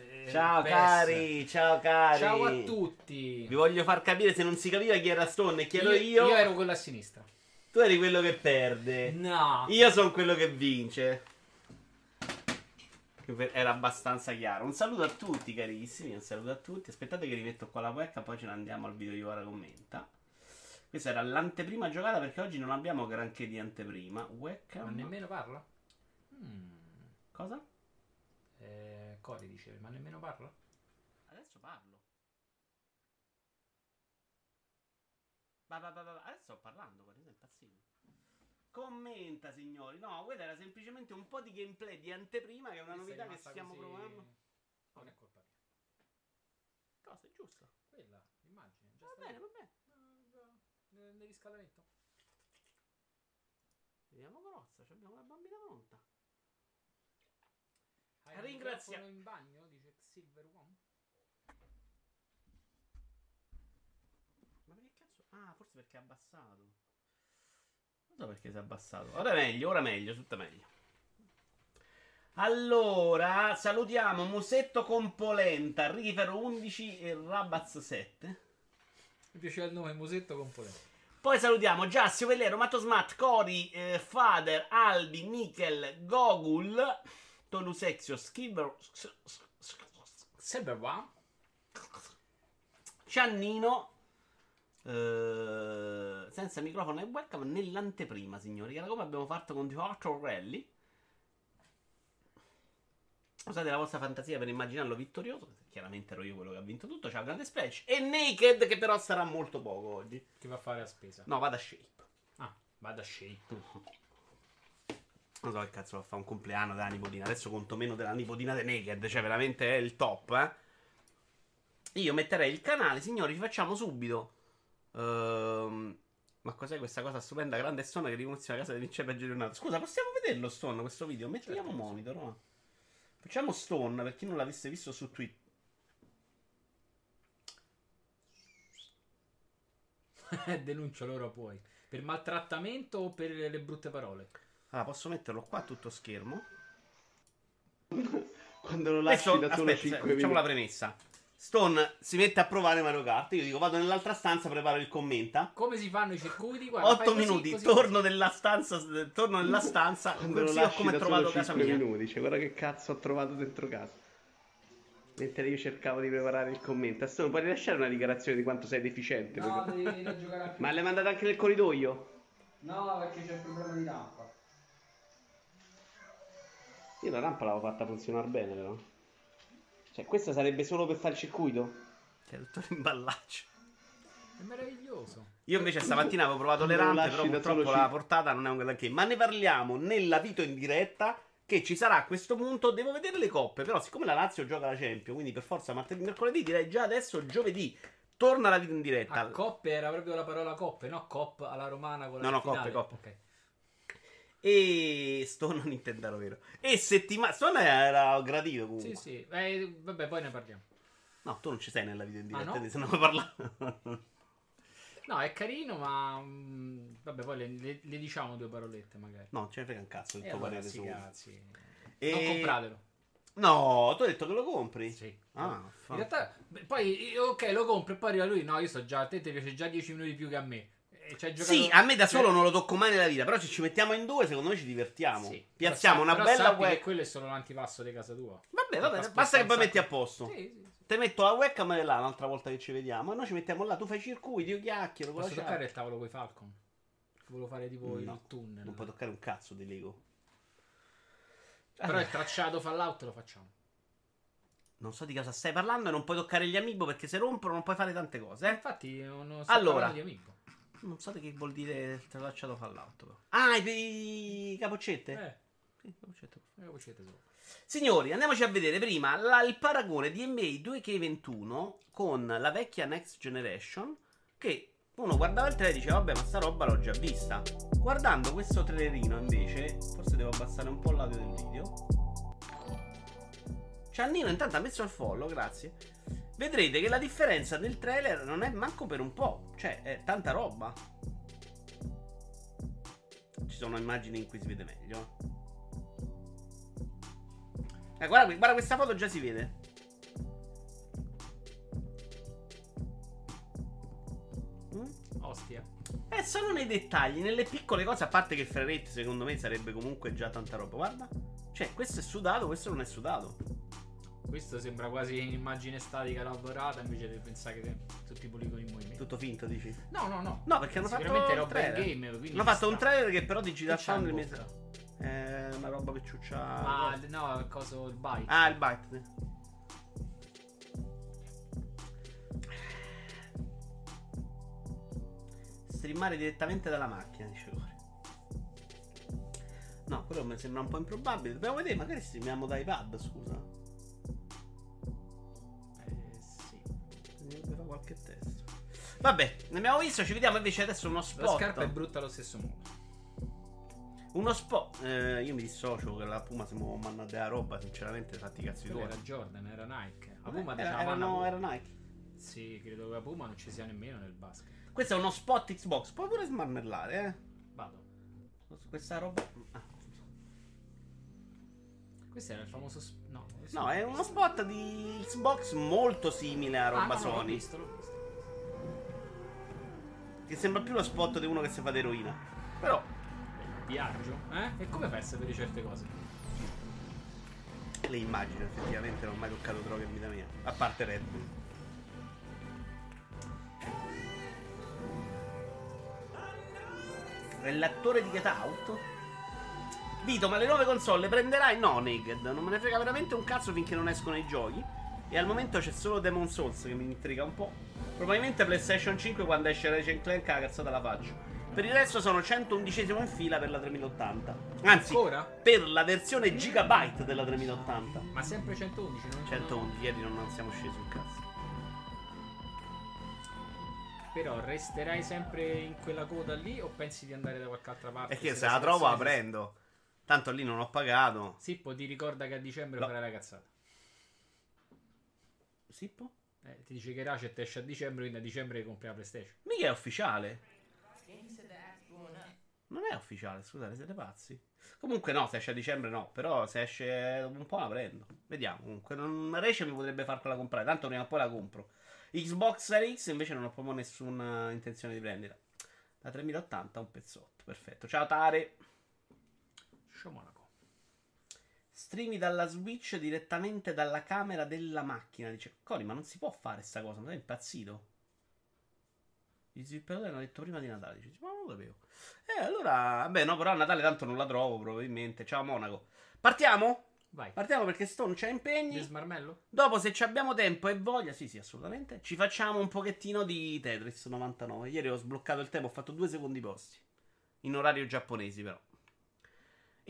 Eh, Ciao PES. cari, ciao cari. Ciao a tutti. Vi voglio far capire se non si capiva chi era Stone e chi ero io. Io ero quello a sinistra. Tu eri quello che perde. No. Io sono quello che vince. Era abbastanza chiaro. Un saluto a tutti, carissimi. Un saluto a tutti. Aspettate che rimetto qua la webcam, poi ce ne andiamo al video di ora commenta. Questa era l'anteprima giocata perché oggi non abbiamo granché di anteprima. Webcam. Ma nemmeno parla? Mm. Cosa? Eh, Cori dicevi, ma nemmeno parla? Adesso parlo. Va, va, va. Adesso sto parlando, guarda, sei impazzito. Commenta, signori. No, questa era semplicemente un po' di gameplay di anteprima, che è una novità che stiamo provando. Non è colpa mia. Cosa, è giusto? Quella, l'immagine. Già Va bene, lì. va bene. Nel nel riscaldamento. Vediamo Grozza, ci abbiamo la bambina pronta. Hai un Ringrazia- microfono in bagno? Dice Silver One. Ma che cazzo? Ah, forse perché è abbassato. Non so perché si è abbassato. Ora è meglio, ora è meglio, tutto è meglio. Allora, salutiamo Musetto con Polenta, Rifer 11 e Rabaz 7. Mi piaceva il nome Musetto con Polenta. Poi salutiamo Giassio, Vellero, Matosmat, Cori, eh, Fader, Albi, Nickel, Gogul, Tolusexio, Skibber, Silver One? Ciannino, eh, senza microfono e webcam nell'anteprima, signori. Che era come abbiamo fatto con The Hot Rally. Usate la vostra fantasia per immaginarlo vittorioso. Chiaramente ero io quello che ha vinto tutto. Ciao, grande splash. E Naked, che però sarà molto poco oggi. Che va a fare a spesa. No, vada shape. Ah, vada a shape. Non so che cazzo va a fare un compleanno della nipotina. Adesso conto meno della nipotina di Naked. Cioè, veramente è il top, eh. Io metterei il canale, signori. Ci facciamo subito. Ehm, ma cos'è questa cosa stupenda? Grande Stone che rivoluziona la casa di Vince peggio altro. Scusa, possiamo vederlo Stone questo video? Mettiamo Certo, monitor, no? Facciamo Stone per chi non l'avesse visto su Twitter. Denuncio loro poi. Per maltrattamento o per le brutte parole? Allora, posso metterlo qua a tutto schermo? Quando lo lasci Adesso, da solo aspetta, 5 facciamo la minuti. premessa. Stone si mette a provare Mario Kart. Io dico, vado nell'altra stanza, preparo il commenta. Come si fanno i circuiti? Guarda, 8 fai così, minuti, così, torno nella stanza, torno nella stanza, Quando lo così ho lasci come da trovato casa 5 mia. minuti. Dice, guarda che cazzo ho trovato dentro casa. Mentre io cercavo di preparare il commento. Adesso puoi rilasciare una dichiarazione di quanto sei deficiente. No, perché- devi non giocare a più. Ma l'hai mandata anche nel corridoio? No, perché c'è il problema di tappa. Io la rampa l'avevo fatta funzionare bene, però. Cioè, questa sarebbe solo per fare il circuito? C'è tutto l'imballaggio. È meraviglioso. Io invece stamattina avevo provato le rampe, però purtroppo la portata non è un granché. Ma ne parliamo nella video in diretta che ci sarà a questo punto. Devo vedere le coppe, però siccome la Lazio gioca la Champions, quindi per forza martedì, mercoledì, direi già adesso giovedì. Torna la video in diretta. A coppe era proprio la parola coppe, no? Cop alla romana con la No, no, finale. coppe, coppe. Ok. E Stone non intendaro vero. E settimana. Stone era gradito comunque. Sì, sì. Eh, vabbè, poi ne parliamo. No, tu non ci sei nella video in diretta, Ah, no? se non vuoi parlare. No, è carino, ma... mm, vabbè, poi le, le- le diciamo due parolette magari. no, ce ne frega un cazzo del E tuo allora, parere sti su. cazzi. E- Non compratelo. No, tu hai detto che lo compri. Sì. Ah, In realtà, beh, poi, eh, ok, lo compro e poi arriva lui. No, io sto già, a te ti piace già 10 minuti più che a me. E ci hai giocato... Sì, a me da solo Cioè, non lo tocco mai nella vita. Però se ci mettiamo in due, secondo me ci divertiamo. sì. Piazziamo Però una bella però sappi web. che quello è solo l'antipasto di casa tua. Vabbè, vabbè, basta che poi metti a posto. Sì, sì, sì. Te metto la webcam e là un'altra volta che ci vediamo. E noi ci mettiamo là. Tu fai i circuiti, io chiacchiero. Posso toccare il tavolo con i Falcon? Volevo fare tipo No, il tunnel. Non puoi toccare un cazzo di Lego. Però il tracciato Fallout lo facciamo. Non so di cosa stai parlando e non puoi toccare gli amiibo perché se rompono non puoi fare tante cose. Eh, infatti, non sto Allora. di amico. Non so che vuol dire il tracciato Fallout. però. Ah, i, i capoccette? Eh, Sì, capoccette. siete solo. Signori, andiamoci a vedere prima la- il paragone di NBA 2K21 con la vecchia Next Generation. Che uno guardava il trailer e diceva, vabbè, ma sta roba l'ho già vista. Guardando questo trailerino, invece, forse devo abbassare un po' l'audio del video. Ciannino intanto ha messo il follow, grazie vedrete che la differenza nel trailer non è manco per un po', cioè è tanta roba. Ci sono immagini in cui si vede meglio. Eh, guarda, guarda questa foto già si vede. Mm? Ostia. È solo nei dettagli, nelle piccole cose, a parte che il Ferretti secondo me sarebbe comunque già tanta roba. Guarda. Cioè, questo è sudato, questo non è sudato. Questo sembra quasi un'immagine statica elaborata invece di pensare che tutti i poligoni in movimento. Tutto finto, dici? No, no, no. No, perché hanno fatto un trailer. game. Hanno fatto un sta. trailer che però in Foundry mi bocca? sa- È una roba che ciuccia. Ah, no, il coso, il bite. Ah, il bite. Streamare direttamente dalla macchina, dice Core. No, quello mi sembra un po' improbabile. Dobbiamo vedere, magari streamiamo da iPad, scusa. Vabbè, ne abbiamo visto, ci vediamo invece adesso uno spot. La scarpa è brutta allo stesso modo. Uno spot. Eh, io mi dissocio che la Puma se muove mannate la roba, sinceramente, fatti cazzi tuoi. era Jordan, era Nike. La Puma era, diceva erano- Puma. era Nike. Sì, credo che la Puma non ci sia nemmeno nel basket. Questo è uno spot Xbox. Puoi pure smarmellare, eh. Vado. Questa roba. ah, Questo era il famoso. sp- no, No, l'ho è uno spot di Xbox molto simile a Ah, roba no, no, l'ho Sony. visto, l'ho visto. Che sembra più lo spot di uno che si fa d'eroina. Però, Viaggio? Eh? E come fai a sapere certe cose? le immagino effettivamente non ho mai toccato droga in vita mia. A parte Red Bull. È l'attore di Get Out? Vito, ma le nuove console le prenderai? No, Naked. Non me ne frega veramente un cazzo finché non escono i giochi. E al momento c'è solo Demon Souls che mi intriga un po'. Probabilmente PlayStation 5 quando esce Ratchet Clank la cazzata la faccio. Per il resto sono 111 in fila per la 3080. Anzi, Ancora? per la versione gigabyte della 3080. Ma sempre 111, non 111, ieri non, non siamo scesi un cazzo. Però resterai sempre in quella coda lì o pensi di andare da qualche altra parte? Perché se la la trovo la prendo. Tanto lì non ho pagato. Sippo ti ricorda che a dicembre No. farai la cazzata. Sippo? Eh, ti dice che Ratchet esce a dicembre, quindi a dicembre compri la PlayStation. Mica è ufficiale. Non è ufficiale, scusate, siete pazzi. Comunque no, se esce a dicembre no, però se esce dopo un po' la prendo. Vediamo, comunque non Rece mi potrebbe farla comprare, tanto prima o poi la compro. Xbox Series X invece non ho proprio nessuna intenzione di prenderla. La 3080 un pezzotto, perfetto. Ciao Tare. Monaco. Streami dalla Switch direttamente dalla camera della macchina. Dice Cori, ma non si può fare sta cosa, ma sei impazzito. Gli sviluppatori hanno detto prima di Natale. Dice, ma non lo sapevo. Eh, allora, vabbè, no, però a Natale tanto non la trovo, probabilmente. Ciao Monaco. Partiamo? Vai. Partiamo perché Stone c'ha impegni. smarmello? Dopo, se ci abbiamo tempo e voglia, sì, sì, assolutamente. Ci facciamo un pochettino di Tetris 99. Ieri ho sbloccato il tempo, ho fatto due secondi posti. In orario giapponesi, però.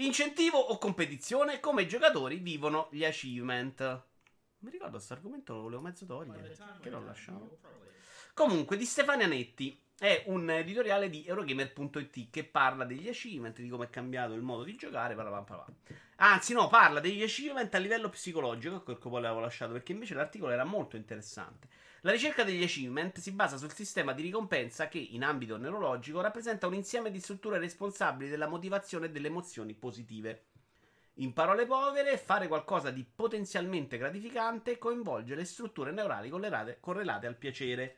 Incentivo o competizione? Come i giocatori vivono gli achievement. Mi ricordo questo argomento lo volevo mezzo togliere. Che l'ho lasciato. Comunque, di Stefania Netti. È un editoriale di Eurogamer.it che parla degli achievement, di come è cambiato il modo di giocare. Parla, parla. Anzi, no, parla degli achievement a livello psicologico. Ecco perché poi l'avevo lasciato. Perché invece l'articolo era molto interessante. La ricerca degli achievement si basa sul sistema di ricompensa che, in ambito neurologico, rappresenta un insieme di strutture responsabili della motivazione e delle emozioni positive. In parole povere, fare qualcosa di potenzialmente gratificante coinvolge le strutture neurali correlate, al piacere.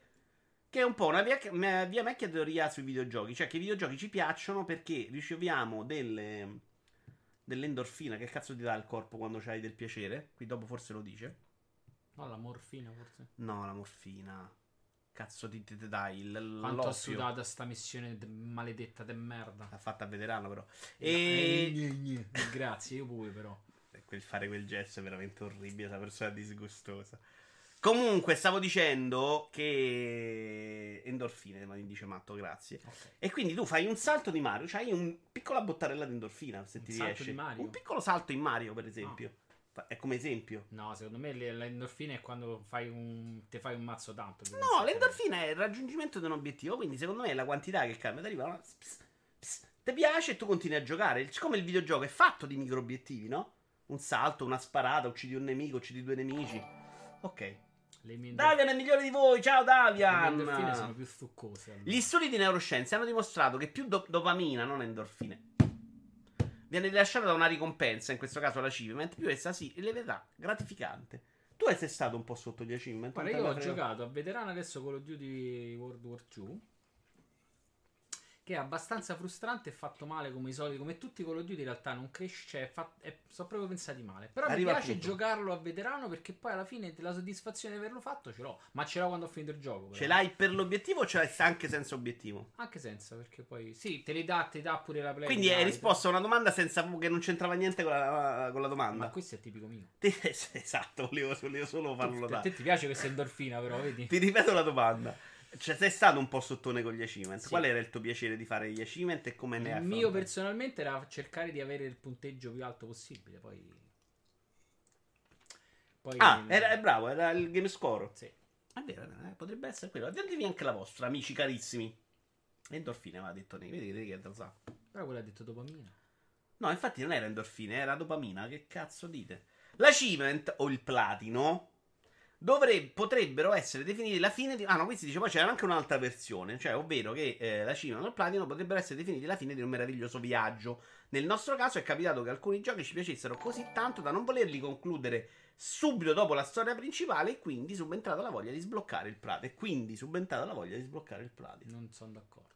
Che è un po' una via, via vecchia teoria sui videogiochi. Cioè che i videogiochi ci piacciono perché riceviamo delle, dell'endorfina. Che cazzo ti dà il corpo quando c'hai del piacere? Qui dopo forse lo dice. No, la morfina forse. No, la morfina. Cazzo ti, ti dai il, Quanto l'oppio. sudato sta missione de- maledetta de merda. L'ha fatta a veterano però. Eh, E... gne, gne. Grazie, io pure però. Quel, fare quel gesto è veramente orribile, una persona disgustosa. Comunque, stavo dicendo che endorfine, ma mi dice Matto, grazie. Ok. E quindi tu fai un salto di Mario, c'hai un piccola bottarella di endorfina, se Un ti riesce. Un piccolo salto in Mario, per esempio. Fa- È come esempio. No, secondo me le- l'endorfina è quando fai un. te fai un mazzo tanto. No, l'endorfina è il raggiungimento di un obiettivo, quindi secondo me è la quantità che cambia. Ti arriva. Ti piace e tu continui a giocare. Siccome il videogioco è fatto di micro obiettivi, no? Un salto, una sparata, uccidi un nemico, uccidi due nemici. Ok. Le endorf- Davian è migliore di voi, ciao le Davian! endorfine sono più succose. allora. Gli studi di neuroscienze hanno dimostrato che più do- dopamina, non endorfine, viene rilasciata da una ricompensa, in questo caso l'achievement, più essa si rileverà gratificante. Tu sei stato un po' sotto gli achievement? Guarda, io ho giocato a veterano adesso Call of Duty World War II. Che è abbastanza frustrante e fatto male come i soliti, come tutti i Call of Duty in realtà non cresce, cioè, fa- è- sono proprio pensati male. Però Arriva mi piace giocarlo a veterano perché poi alla fine la soddisfazione di averlo fatto ce l'ho, ma ce l'ho quando ho finito il gioco. però. Ce l'hai per l'obiettivo o ce l'hai anche senza obiettivo? Anche senza, perché poi sì, te li dà, ti dà pure la play. Quindi hai risposto a una domanda senza che non c'entrava niente con la, con la Ma domanda. questo è tipico mio. Esatto, volevo, volevo solo farlo A dare. te ti piace questa endorfina, però, vedi? Ti ripeto la domanda. Cioè, sei stato un po' sottone con gli achievement. Sì. Qual era il tuo piacere di fare gli achievement e come ne hai Il mio personalmente era cercare di avere il punteggio più alto possibile. Poi. Poi Ah, era, è bravo, era il game score. Sì. È vero, eh, potrebbe essere quello. Datevi anche la vostra, amici carissimi. Endorfine, aveva detto Ney. Vedi, vedi che lo sa. Però quello ha detto dopamina. No, infatti non era endorfine, era dopamina. Che cazzo dite? L'achievement o il platino dovrebbe, potrebbero essere definiti la fine di. Ah, no, qui si dice poi c'era anche un'altra versione. Cioè, ovvero che eh, l'achievement o il platino potrebbero essere definiti la fine di un meraviglioso viaggio. Nel nostro caso è capitato che alcuni giochi ci piacessero così tanto da non volerli concludere subito dopo la storia principale e quindi subentrata la voglia di sbloccare il platino. E quindi subentrata la voglia di sbloccare il platino. Non sono d'accordo.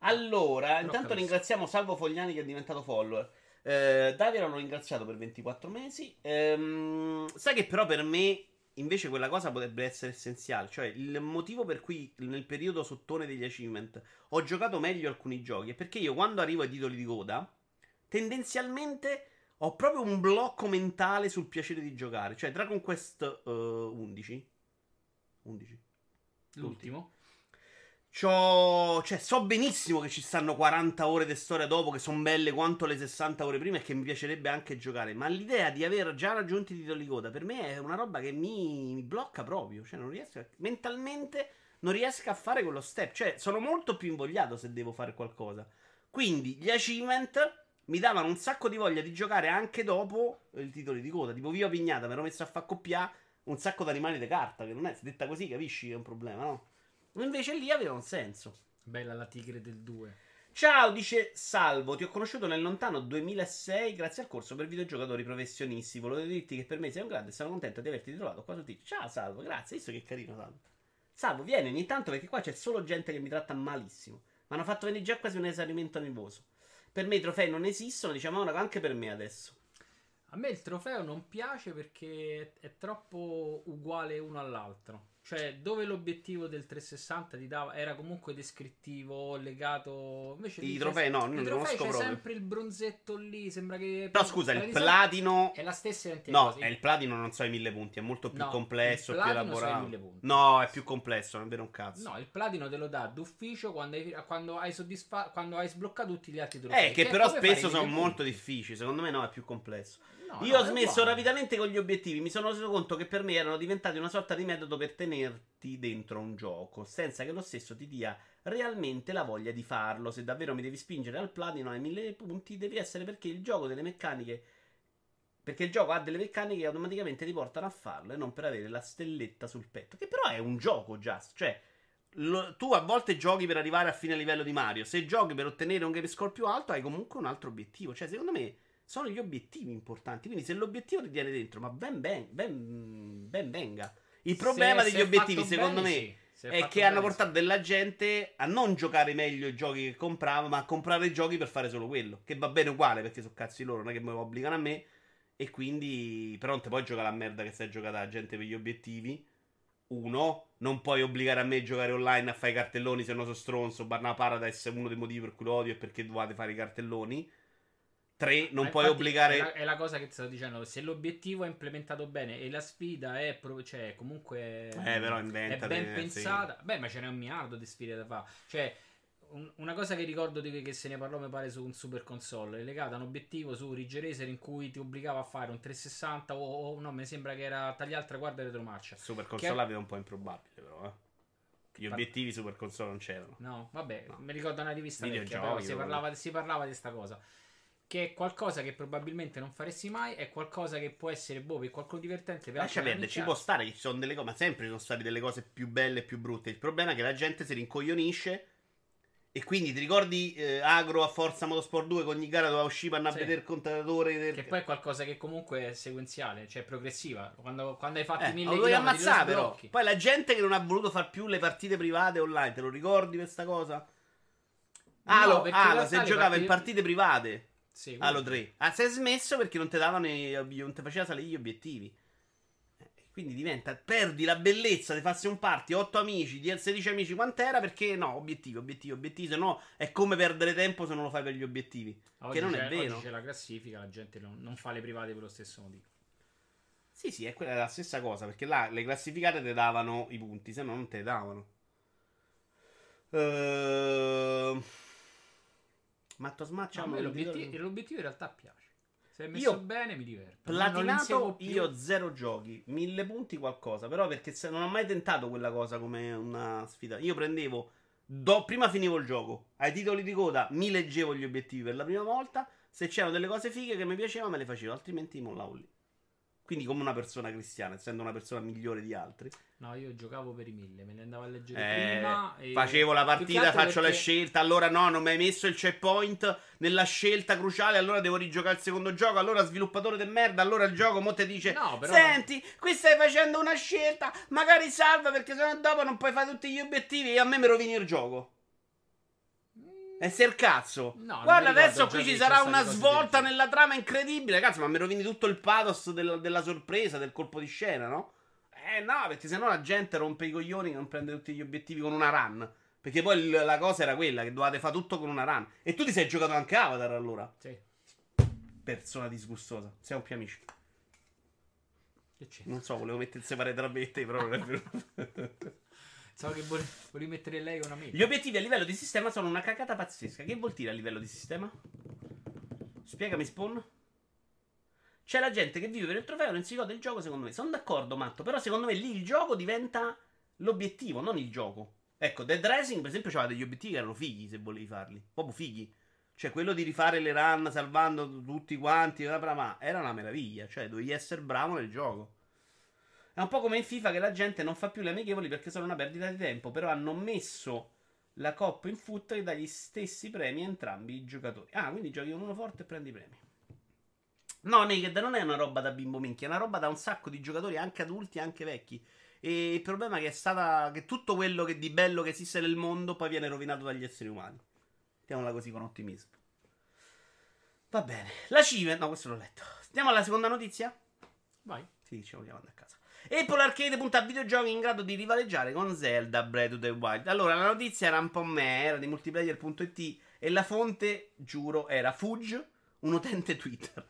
Allora, Però intanto capisco. ringraziamo Salvo Fogliani che è diventato follower. Eh, Davide l'hanno ringraziato per 24 mesi. Ehm, sai che però per me invece quella cosa potrebbe essere essenziale. Cioè, il motivo per cui nel periodo sottone degli achievement ho giocato meglio alcuni giochi è perché io quando arrivo ai titoli di coda, tendenzialmente ho proprio un blocco mentale sul piacere di giocare. Cioè, Dragon Quest eh, 11. 11. L'ultimo. C'ho- cioè, so benissimo che ci stanno 40 ore di storia dopo, che sono belle quanto le 60 ore prima e che mi piacerebbe anche giocare. Ma l'idea di aver già raggiunto i titoli coda per me è una roba che mi, mi blocca proprio. Cioè, non riesco a- mentalmente non riesco a fare quello step. Cioè, sono molto più invogliato se devo fare qualcosa. Quindi, gli achievement mi davano un sacco di voglia di giocare anche dopo i titoli di coda. Tipo, Viva Pignata, mi ero messo a far coppia un sacco di animali di carta. Che non è detta così, capisci è un problema, no? Invece lì aveva un senso. Bella la tigre del 2. Ciao, dice Salvo, ti ho conosciuto nel lontano 2006 grazie al corso per videogiocatori professionisti. Volevo dirti che per me sei un grande e sono contento di averti ritrovato qua su Twitch. Ciao Salvo, grazie, visto che carino Salvo. Salvo, vieni ogni tanto perché qua c'è solo gente che mi tratta malissimo. Mi hanno fatto venire già quasi un esaurimento nervoso. Per me i trofei non esistono, diciamo anche per me adesso. A me il trofeo non piace perché è troppo uguale uno all'altro. Cioè, dove l'obiettivo del 360 ti dava era comunque descrittivo, legato. Invece I trofei no, non trofei c'è proprio. sempre il bronzetto lì. Sembra che. Però scusa, il platino... È la stessa identica No, cosa. è il platino non so i mille punti, è molto più No, complesso, più elaborato. No, è più complesso, non è vero un cazzo. No, il platino te lo dà d'ufficio quando hai, quando hai, soddisfa- quando hai sbloccato tutti gli altri trofei. Eh, che è però spesso sono molto difficili. Secondo me no, è più complesso. No, Io no, ho smesso rapidamente con gli obiettivi. Mi sono reso conto che per me erano diventati una sorta di metodo per tenerti dentro un gioco, senza che lo stesso ti dia realmente la voglia di farlo. Se davvero mi devi spingere al platino ai mille punti, devi essere perché il gioco delle meccaniche. Perché il gioco ha delle meccaniche che automaticamente ti portano a farlo e non per avere la stelletta sul petto. Che però è un gioco, just. Cioè, lo- tu a volte giochi per arrivare a fine livello di Mario. Se giochi per ottenere un game score più alto, hai comunque un altro obiettivo. Cioè, secondo me sono gli obiettivi importanti. Quindi, se l'obiettivo ti tiene dentro, ma ben, ben, ben, ben venga. Il problema Se- degli se obiettivi, secondo bene, me, sì. È che hanno bene, portato della gente a non giocare meglio i giochi che comprava, ma a comprare i giochi per fare solo quello. Che va bene uguale perché sono cazzi loro, non è che mi obbligano a me. E quindi, però, non te puoi giocare la merda che stai giocando la gente per gli obiettivi. Uno, non puoi obbligare a me a giocare online a fare i cartelloni se no sono stronzo. Barna Paradise è uno dei motivi per cui lo odio è perché dovete fare i cartelloni. Tre, non Ma puoi infatti obbligare. È la, è la cosa che ti stavo dicendo. Se l'obiettivo è implementato bene e la sfida è. pro- cioè, comunque. Eh, però È inventa. ben pensata. Beh, ma ce n'è un miliardo di sfide da fare. Cioè, un- una cosa che ricordo di che se ne parlò, mi pare, su un super console. È legata a un obiettivo su Ridge Racer in cui ti obbligava a fare un 360 o, o no, mi sembra che era tagliare il traguardo e retromarcia. Super Che- console vedo un po' improbabile, però. Eh. Gli obiettivi super console non c'erano. No, vabbè, No. mi ricordo una rivista Videogiochi, vecchia, però si proprio. parlava, si parlava di sta cosa. Che è qualcosa che probabilmente non faresti mai, è qualcosa che può essere boh, per qualcuno divertente. Per Lascia perdere, ci può stare che ci sono delle cose, ma sempre ci sono state delle cose più belle e più brutte. Il problema è che la gente si rincoglionisce. E quindi ti ricordi eh, Agro a Forza Motorsport 2 che ogni gara doveva uscire per andare Sì. a vedere il contatore del... Che poi è qualcosa che comunque è sequenziale, cioè progressiva. Quando, quando hai fatto Eh, mille lo lo ammazzare però. Poi la gente che non ha voluto far più le partite private online, te lo ricordi questa cosa? Halo, No, in se giocava in partite- partite private. Sì, Halo 3. Ah, si è smesso perché non ti davano i- non ti faceva salire gli obiettivi. Eh, Quindi diventa, perdi la bellezza di farsi un party, 8 amici, 10 16 amici, quant'era? Perché no, obiettivi, obiettivi, obiettivi, se no è come perdere tempo se non lo fai per gli obiettivi. Oggi che non è vero. Oggi c'è la classifica, la gente non, non fa le private per lo stesso motivo. Sì, sì, è quella la stessa cosa, perché là le classificate ti davano i punti, se no non te davano. Ehm... Matto Smack, a ciao, me non ti l'obiettivo, l'obiettivo in realtà piace. Se è messo Io- bene mi. Ma inseguo Platinato io zero giochi, mille punti qualcosa, però perché se- non ho mai tentato quella cosa come una sfida. Io prendevo, do- prima finivo il gioco, ai titoli di coda mi leggevo gli obiettivi per la prima volta, se c'erano delle cose fighe che mi piacevano me le facevo, altrimenti mollavo lì. Quindi come una persona cristiana, essendo una persona migliore di altri. No, io giocavo per i mille, me li andavo a leggere Eh, prima. e- facevo la partita, faccio la perché- scelta. Allora, no, non mi hai messo il checkpoint nella scelta cruciale. Allora devo rigiocare il secondo gioco. Allora, sviluppatore del merda. Allora il gioco mo te dice: No, però- Senti, qui stai facendo una scelta. Magari salva perché sennò dopo non puoi fare tutti gli obiettivi. E a me mi rovini il gioco. E se il cazzo. No, Guarda, adesso qui ci sarà una svolta nella trama incredibile. Cazzo, ma mi rovini tutto il pathos del- della sorpresa, del colpo di scena, no? Eh no, perché sennò la gente rompe i coglioni che non prende tutti gli obiettivi con una run. Perché poi il- la cosa era quella, che dovevate fare tutto con una run. E tu ti sei giocato anche Avatar allora. Sì. Persona disgustosa. Siamo più amici. Che c'è? Non so, volevo mettere separare tra me e te, però non è venuto. So che vole- volevi mettere lei una amica. Gli obiettivi a livello di sistema sono una cagata pazzesca. Che vuol dire a livello di sistema? Spiegami, Spawn. C'è la gente che vive per il trofeo e non si gode il gioco, secondo me. Sono d'accordo, Matto. Però secondo me lì il gioco diventa l'obiettivo, non il gioco. Ecco, Dead Rising, per esempio, aveva degli obiettivi che erano fighi, se volevi farli. Proprio fighi. Cioè, quello di rifare le run salvando tutti quanti, ma era una meraviglia. Cioè, dovevi essere bravo nel gioco. È un po' come in FIFA che la gente non fa più le amichevoli perché sono una perdita di tempo, però hanno messo la coppa in foot e dà gli stessi premi a entrambi i giocatori. Ah, quindi giochi con uno forte e prendi i premi. No, Naked non è una roba da bimbo minchia, è una roba da un sacco di giocatori, anche adulti e anche vecchi. E il problema è che è stata che tutto quello che di bello che esiste nel mondo poi viene rovinato dagli esseri umani. Mettiamola così con ottimismo. Va bene. La Cive, no, questo l'ho letto. Andiamo alla seconda notizia? Vai. Sì, diciamo chiamando a casa. Apple Arcade punta a videogiochi in grado di rivaleggiare con Zelda Breath of the Wild. Allora, la notizia era un po' me, era di multiplayer.it e la fonte, giuro, era Fudge, un utente Twitter,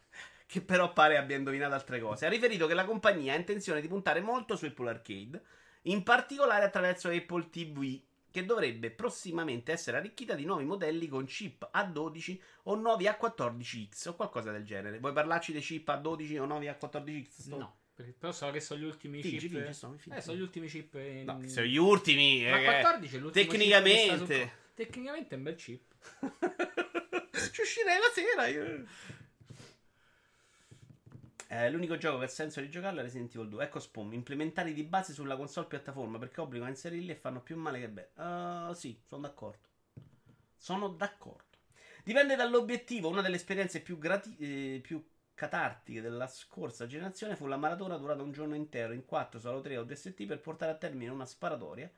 che però pare abbia indovinato altre cose. Ha riferito che la compagnia ha intenzione di puntare molto su Apple Arcade, in particolare attraverso Apple TV, che dovrebbe prossimamente essere arricchita di nuovi modelli con chip A12 o nuovi A14X o qualcosa del genere. Vuoi parlarci dei chip A12 o nuovi A14X? Sto- No, però so che sono gli ultimi Fingi, chip. fingi, fingi. eh, sono gli ultimi chip. In... No, sono gli ultimi. Ma eh, 14 è l'ultimo tecnicamente. chip sul- Tecnicamente è un bel chip. Ci uscirei la sera. Io. Eh, l'unico gioco che ha senso di giocarlo è Resident Evil 2. Ecco Spom, implementare di base sulla console piattaforma perché obbligano a inserirli e fanno più male che bene. Uh, sì, sono d'accordo. Sono d'accordo. Dipende dall'obiettivo. Una delle esperienze più, grati- eh, più catartiche della scorsa generazione fu la maratona durata un giorno intero in 4 solo 3 o DST per portare a termine una sparatoria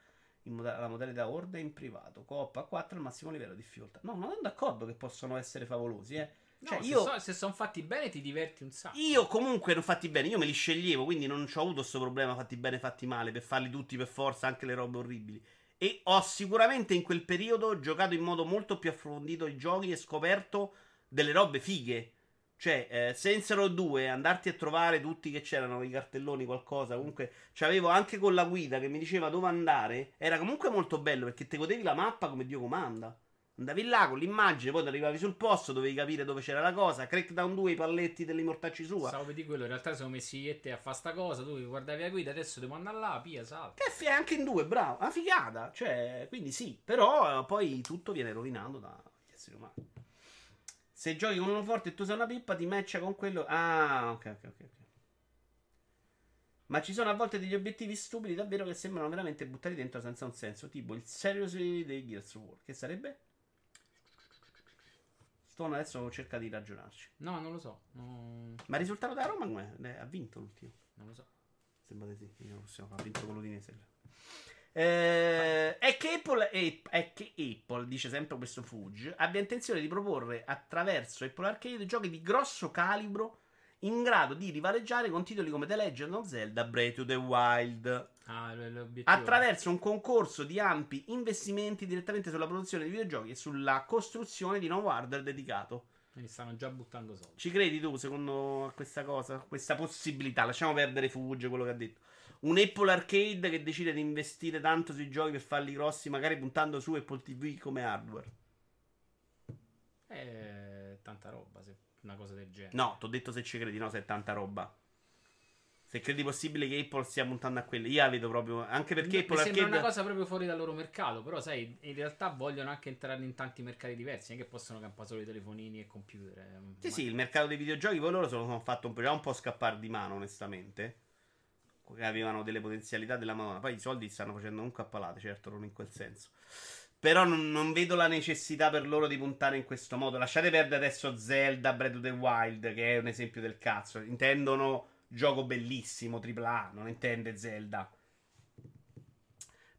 in moda- la modalità Horde in privato, coop a 4 al massimo livello di difficoltà. No, ma sono d'accordo che possono essere favolosi, eh. Cioè, No, io, se, so- se sono fatti bene ti diverti un sacco. io comunque non fatti bene, io me li sceglievo, quindi non ho avuto questo problema fatti bene, fatti male, per farli tutti per forza, anche le robe orribili. E ho sicuramente in quel periodo giocato in modo molto più approfondito i giochi e scoperto delle robe fighe. Cioè, eh, Saints Row 2, andarti a trovare tutti che c'erano i cartelloni, qualcosa. Comunque, c'avevo anche con la guida che mi diceva dove andare. Era comunque molto bello perché te godevi la mappa come Dio comanda. Andavi là con l'immagine, poi arrivavi sul posto, dovevi capire dove c'era la cosa. Crackdown 2, i palletti degli mortacci sua. Stavo per dire quello, in realtà siamo messi io e te a fare sta cosa, tu guardavi la guida, adesso devo andare là, pia, salta. Che è anche in due, bravo. Una figata. Cioè, quindi sì. Però eh, poi tutto viene rovinato dagli esseri umani. Se giochi con uno forte e tu sei una pippa, ti matcha con quello. Ah, ok, ok, ok. ok. Ma ci sono a volte degli obiettivi stupidi davvero che sembrano veramente buttati dentro senza un senso. Tipo il Seriously dei Gears of War. Che sarebbe? Stone adesso cerca di ragionarci. No, non lo so. no, Ma il risultato da Roma com'è? Eh, Ha vinto l'ultimo. non lo so. Sembra di sì. Io possiamo. Ha vinto con l'Udinese. Eh, è, che Apple, è, è che Apple, dice sempre questo Fudge, abbia intenzione di proporre attraverso Apple Arcade giochi di grosso calibro in grado di rivaleggiare con titoli come The Legend of Zelda Breath of the Wild. Ah. Attraverso un concorso di ampi investimenti direttamente sulla produzione di videogiochi e sulla costruzione di nuovo hardware dedicato. Quindi stanno già buttando soldi. Ci credi tu, secondo questa cosa, questa possibilità? Lasciamo perdere Fugge, quello che ha detto. Un Apple Arcade che decide di investire tanto sui giochi per farli grossi, magari puntando su Apple TV come hardware. È tanta roba, se una cosa del genere. No, ti ho detto se ci credi, no, se è tanta roba. Se credi possibile che Apple stia puntando a quelle, io la vedo proprio. Anche perché Mi Apple sembra Arcade. una cosa proprio fuori dal loro mercato, però sai, in realtà vogliono anche entrare in tanti mercati diversi, non è che possono campare solo i telefonini e computer. eh, Sì, ma- sì, il mercato dei videogiochi poi loro sono, sono fatto un un po' scappare di mano, onestamente. Avevano delle potenzialità della Madonna. Poi i soldi stanno facendo comunque a palate, certo, non in quel senso. Però non, non vedo la necessità per loro di puntare in questo modo. Lasciate perdere adesso Zelda, Breath of the Wild, che è un esempio del cazzo. Intendono gioco bellissimo, AAA, non intende Zelda.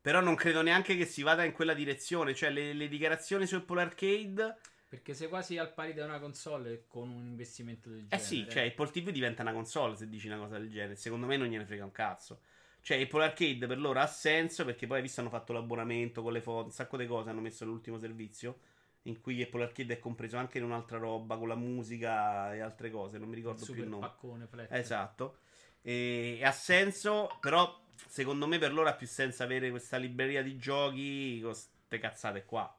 Però non credo neanche che si vada in quella direzione. Cioè, le, le dichiarazioni su Apple Arcade. Perché sei quasi al pari di una console con un investimento del Eh genere. sì, cioè Apple TV diventa una console se dici una cosa del genere. Secondo me non gliene frega un cazzo. Cioè Apple Arcade per loro ha senso perché poi visto hanno fatto l'abbonamento con le foto, un sacco di cose hanno messo l'ultimo servizio in cui Apple Arcade è compreso anche in un'altra roba con la musica e altre cose, non mi Il ricordo più super il nome. paccone flat. Esatto. E, e ha senso, però secondo me per loro ha più senso avere questa libreria di giochi con queste cazzate qua.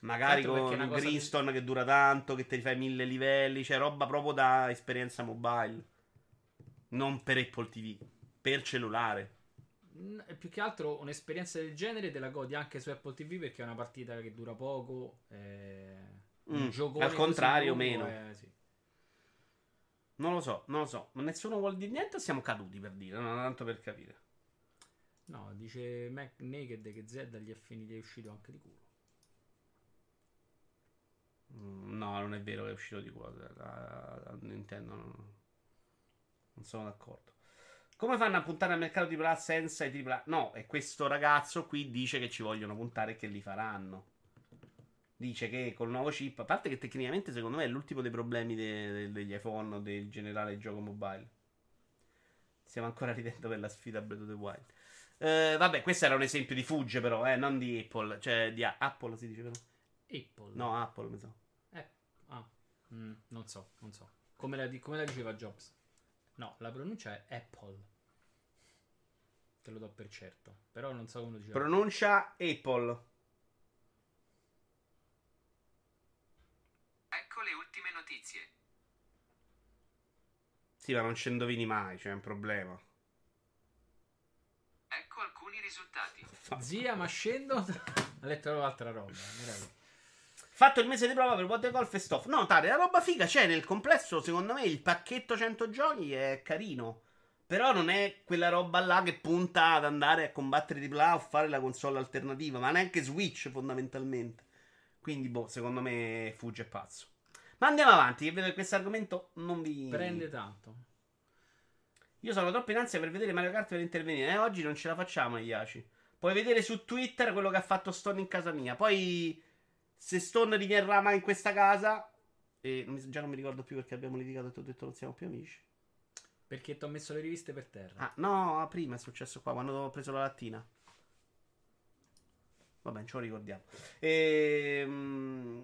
Magari Certo, con il Greenstone che dura tanto, che ti fai mille livelli, cioè roba proprio da esperienza mobile. Non per Apple TV, per cellulare. Mm, più che altro un'esperienza del genere te la godi anche su Apple TV perché è una partita che dura poco. eh, un Mm, al contrario, meno. eh, sì. Non lo so, non lo so. Ma nessuno vuol dire niente siamo caduti per dire? No, tanto per capire. No, dice Mac Naked che Zelda gli è finito, gli è uscito anche di culo. Mm, No, non è vero che è uscito di culo. La, la Nintendo non, non sono d'accordo. Come fanno a puntare al mercato AAA senza i AAA? No, e questo ragazzo qui dice che ci vogliono puntare e che li faranno. Dice che col nuovo chip, a parte che tecnicamente secondo me è l'ultimo dei problemi de- de- degli iPhone o del generale gioco mobile. Stiamo ancora ridendo per la sfida Breath of the Wild. Eh, vabbè, questo era un esempio di Fugge però, eh, non di Apple. Cioè di A- Apple si dice però. Apple. No, Apple mi sa. Ah, mm, non so, non so. Come la, di- come la diceva Jobs? No, la pronuncia è Apple. Te lo do per certo. Però non so come lo diceva. Pronuncia Apple. Ecco le ultime notizie. Sì, ma non ci indovini mai, c'è un problema. Ecco alcuni risultati. Zia, ma scendo. ha letto altra roba. meraviglia. Fatto il mese di prova per What the Golf e Stuff. No, tale, la roba figa c'è nel complesso. Secondo me il pacchetto 100 giochi è carino. Però non è quella roba là che punta ad andare a combattere di AAA o fare la console alternativa. Ma neanche Switch, fondamentalmente. Quindi, boh, secondo me fugge pazzo. Ma andiamo avanti, che vedo che questo argomento non vi. Prende tanto. Io sono troppo in ansia per vedere Mario Kart per intervenire. Eh, oggi non ce la facciamo, Iaci. Puoi vedere su Twitter quello che ha fatto Stone in casa mia. Poi, se Stone riverrà mai in questa casa. E già non mi ricordo più perché abbiamo litigato e ti ho detto non siamo più amici. Perché ti ho messo le riviste per terra. Ah, no, prima è successo qua, quando ho preso la lattina. Vabbè, ce lo ricordiamo. Ehm,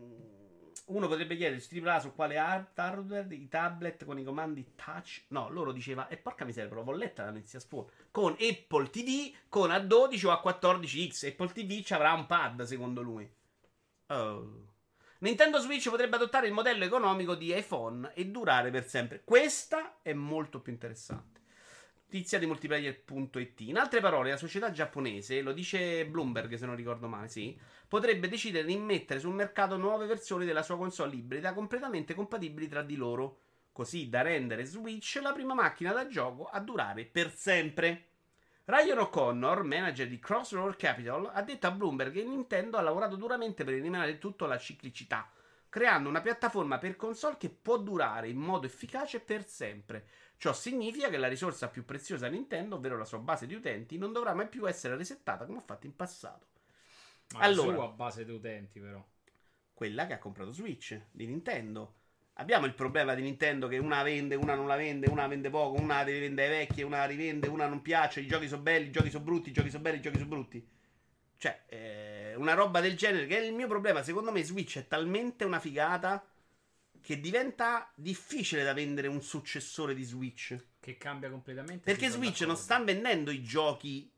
uno potrebbe chiedersi AAA su quale hard- hardware i tablet con i comandi touch. No, loro diceva, e porca miseria, però l'ho letta la notizia Spawn. Con Apple TV con A12 o A14X. Apple TV ci avrà un pad, secondo lui. Oh. Nintendo Switch potrebbe adottare il modello economico di iPhone e durare per sempre. Questa è molto più interessante. Notizia di multiplayer.it. In altre parole, la società giapponese, lo dice Bloomberg se non ricordo male, sì, potrebbe decidere di immettere sul mercato nuove versioni della sua console ibrida completamente compatibili tra di loro, così da rendere Switch la prima macchina da gioco a durare per sempre. Ryan O'Connor, manager di Crossroad Capital, ha detto a Bloomberg che Nintendo ha lavorato duramente per eliminare tutto la ciclicità creando una piattaforma per console che può durare in modo efficace per sempre. Ciò significa che la risorsa più preziosa Nintendo, ovvero la sua base di utenti, non dovrà mai più essere resettata come ha fatto in passato. Ma Allora. su a base di utenti, però. Quella che ha comprato Switch di Nintendo. Abbiamo il problema di Nintendo che una vende, una non la vende, una vende poco, una deve vendere vecchie, una rivende, una non piace, i giochi sono belli, i giochi sono brutti, i giochi sono belli, i giochi sono brutti. Cioè, eh, una roba del genere, che è il mio problema. Secondo me Switch è talmente una figata che diventa difficile da vendere un successore di Switch. Che cambia completamente. Perché Switch non sta vendendo i giochi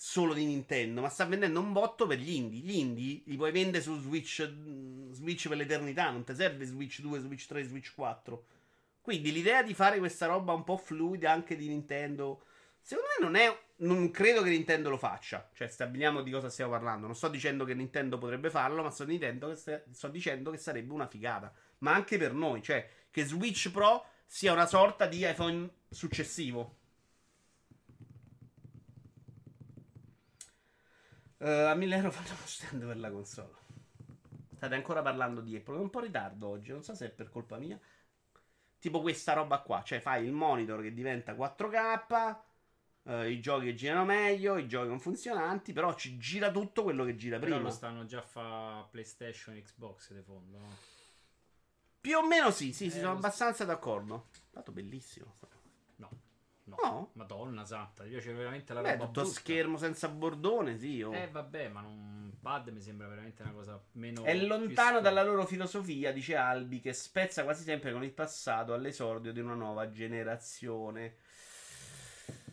solo di Nintendo, ma sta vendendo un botto per gli indie. Gli indie li puoi vendere su Switch, mm, Switch per l'eternità, non ti serve Switch 2, Switch 3, Switch 4. Quindi l'idea di fare questa roba un po' fluida anche di Nintendo, secondo me non è. Non credo che Nintendo lo faccia. Cioè, stabiliamo di cosa stiamo parlando. Non sto dicendo che Nintendo potrebbe farlo, ma sto, Nintendo che sta- sto dicendo che sarebbe una figata. Ma anche per noi, cioè, che Switch Pro sia una sorta di iPhone successivo. Eh, a 1000 euro fanno uno stand per la console. State ancora parlando di Apple. È un po' in ritardo oggi. Non so se è per colpa mia. Tipo questa roba qua. Cioè, fai il monitor che diventa 4K. eh, I giochi che girano meglio. I giochi non funzionanti. Però ci gira tutto quello che gira Però prima. lo stanno già a fa PlayStation Xbox di fondo. no? Più o meno sì. Sì, sì, Eh, sono lo so. abbastanza d'accordo. Tanto bellissimo. No. No. Madonna santa, mi piace veramente la Beh, roba tutto brutta. schermo senza bordone, sì. oh. Eh vabbè, ma un pad mi sembra veramente una cosa meno È lontano dalla loro filosofia, dice Albi, che spezza quasi sempre con il passato all'esordio di una nuova generazione.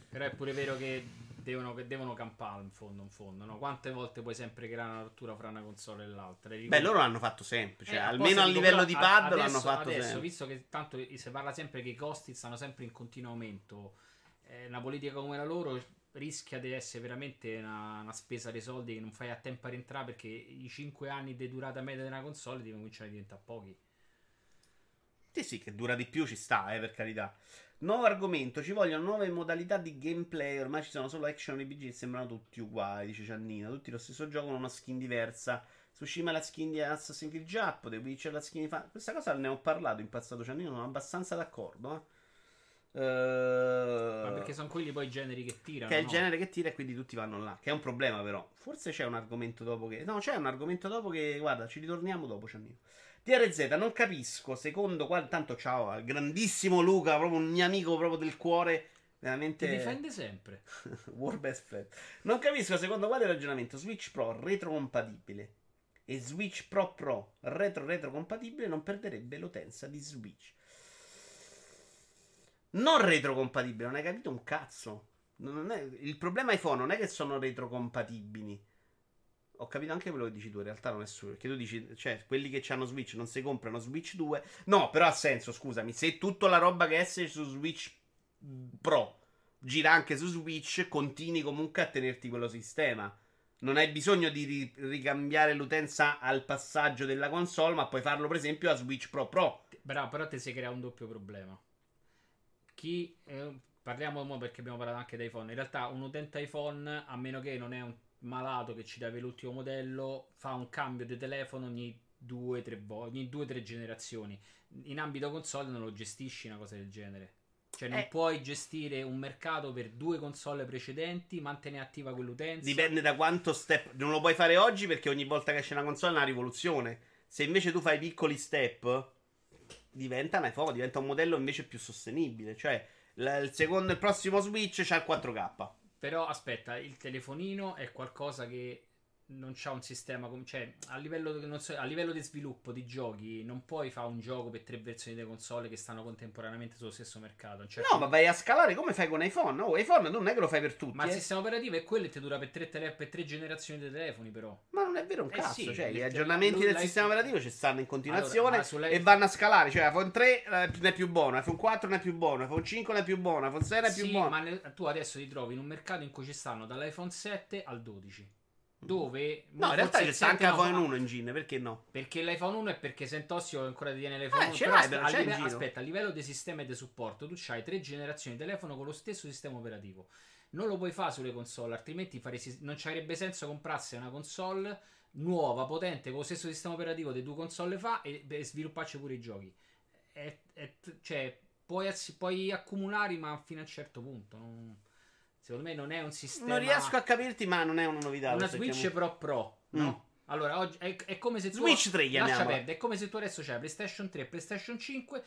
Però è pure vero che devono, devono campare in fondo, in fondo, no? Quante volte puoi sempre creare una rottura fra una console e l'altra? Beh, loro l'hanno fatto sempre, cioè Eh, almeno a livello però, di pad adesso- l'hanno fatto adesso, sempre. visto che tanto si parla sempre che i costi stanno sempre in continuo aumento, eh, una politica come la loro rischia di essere veramente una, una spesa dei soldi che non fai a tempo a rientrare perché i 5 anni di durata media di una console ti cominciano a diventare pochi. Sì, sì, che dura di più ci sta, eh, per carità. Nuovo argomento, ci vogliono nuove modalità di gameplay, ormai ci sono solo action RPG e sembrano tutti uguali, dice Giannino, tutti lo stesso gioco con una skin diversa. Tsushima la skin di Assassin's Creed Giappo, The Witcher la skin di Fan... Questa cosa ne ho parlato in passato, Giannino, sono abbastanza d'accordo, eh. Eh, Ma perché sono quelli poi i generi che tirano. Che è il no? genere che tira e quindi tutti vanno là. Che è un problema, però. Forse c'è un argomento dopo che. No, c'è un argomento dopo che. Guarda, ci ritorniamo dopo, Ciannino. DRZ, non capisco. Secondo quale. Tanto ciao, al grandissimo Luca, proprio un mio amico proprio del cuore. Veramente. Ti difende sempre. War best friend. Non capisco secondo quale ragionamento Switch Pro retrocompatibile e Switch Pro Pro retro retrocompatibile non perderebbe l'utenza di Switch. Non retrocompatibile, non hai capito un cazzo. È- il problema iPhone non è che sono retrocompatibili. Ho capito anche quello che dici tu, in realtà non è solo. Perché tu dici, cioè, quelli che hanno Switch non si comprano Switch 2. No, però ha senso, scusami. Se tutta la roba che esce su Switch Pro gira anche su Switch, continui comunque a tenerti quello sistema. Non hai bisogno di ri- ricambiare l'utenza al passaggio della console, ma puoi farlo, per esempio, a Switch Pro Pro. Bravo, però ti si crea un doppio problema. Chi eh, parliamo mo perché abbiamo parlato anche di iPhone. In realtà, un utente iPhone, a meno che non è un malato che ci deve l'ultimo modello, fa un cambio di telefono ogni due o tre volte, ogni due o tre generazioni. In ambito console non lo gestisci una cosa del genere. Cioè, non Eh. puoi gestire un mercato per due console precedenti, mantenere attiva quell'utenza. Dipende da quanto step. Non lo puoi fare oggi perché ogni volta che esce una console è una rivoluzione. Se invece tu fai piccoli step, diventa un iPhone, diventa un modello invece più sostenibile. Cioè, il secondo, il prossimo Switch c'ha il 4K. Però aspetta, il telefonino è qualcosa che non c'ha un sistema com- cioè a livello, non so, a livello di sviluppo di giochi non puoi fare un gioco per tre versioni di console che stanno contemporaneamente sullo stesso mercato. Certo- No, ma vai a scalare come fai con iPhone. No, iPhone non è che lo fai per tutti. Ma il eh. sistema operativo è quello e ti dura per tre, tele- per tre generazioni di telefoni però. Ma non è vero un Eh cazzo. sì, cioè, gli il- aggiornamenti del sistema operativo ci stanno in continuazione Allora, e vanno a scalare. Cioè, iPhone 3 eh, non è più buono, iPhone 4 non è più buono, iPhone 5 non è più buono, iPhone 6 non è più Sì, buono. ma ne- tu adesso ti trovi in un mercato in cui ci stanno dall'iPhone 7 al 12. Dove No, in realtà c'è anche 7 no, iPhone ma- 1 in gin, perché no? Perché l'iPhone 1 è perché Sentossio ancora tiene l'iPhone Eh, 1. ce però l'hai, però in live- aspetta, a livello di sistema e di supporto, tu hai tre generazioni di telefono con lo stesso sistema operativo. Non lo puoi fare sulle console, altrimenti fare sis- non ci avrebbe senso comprarsi una console nuova, potente, con lo stesso sistema operativo delle due console fa e, e svilupparci pure i giochi. È- è- cioè, puoi, puoi accumulare, ma fino a un certo punto. non- secondo me non è un sistema. Non riesco a capirti, ma non è una novità. Una lo sappiamo. Switch Pro Pro, Mm. no? Allora, oggi è, è come se tu. Switch 3 Lascia chiamiamola. perdere, è come se tu adesso c'hai PlayStation 3 e PlayStation 5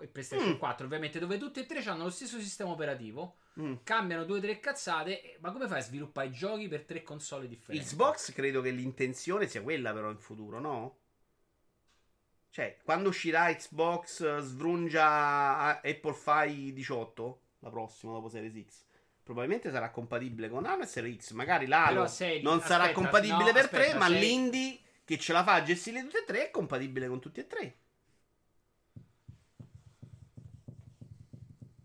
e PlayStation Mm. 4, ovviamente, dove tutti e tre hanno lo stesso sistema operativo. Mm. Cambiano due o tre cazzate. Ma come fai a sviluppare i giochi per tre console differenti? Xbox credo che l'intenzione sia quella però in futuro, no? Cioè, quando uscirà Xbox eh, svrungia a- Apple Fi 18, la prossima dopo Series X. Probabilmente sarà compatibile con One e Series X. Magari sei- non sarà aspetta, compatibile no, per aspetta, tre, ma sei- l'Indie che ce la fa a gestire tutte e tre è compatibile con tutti e tre.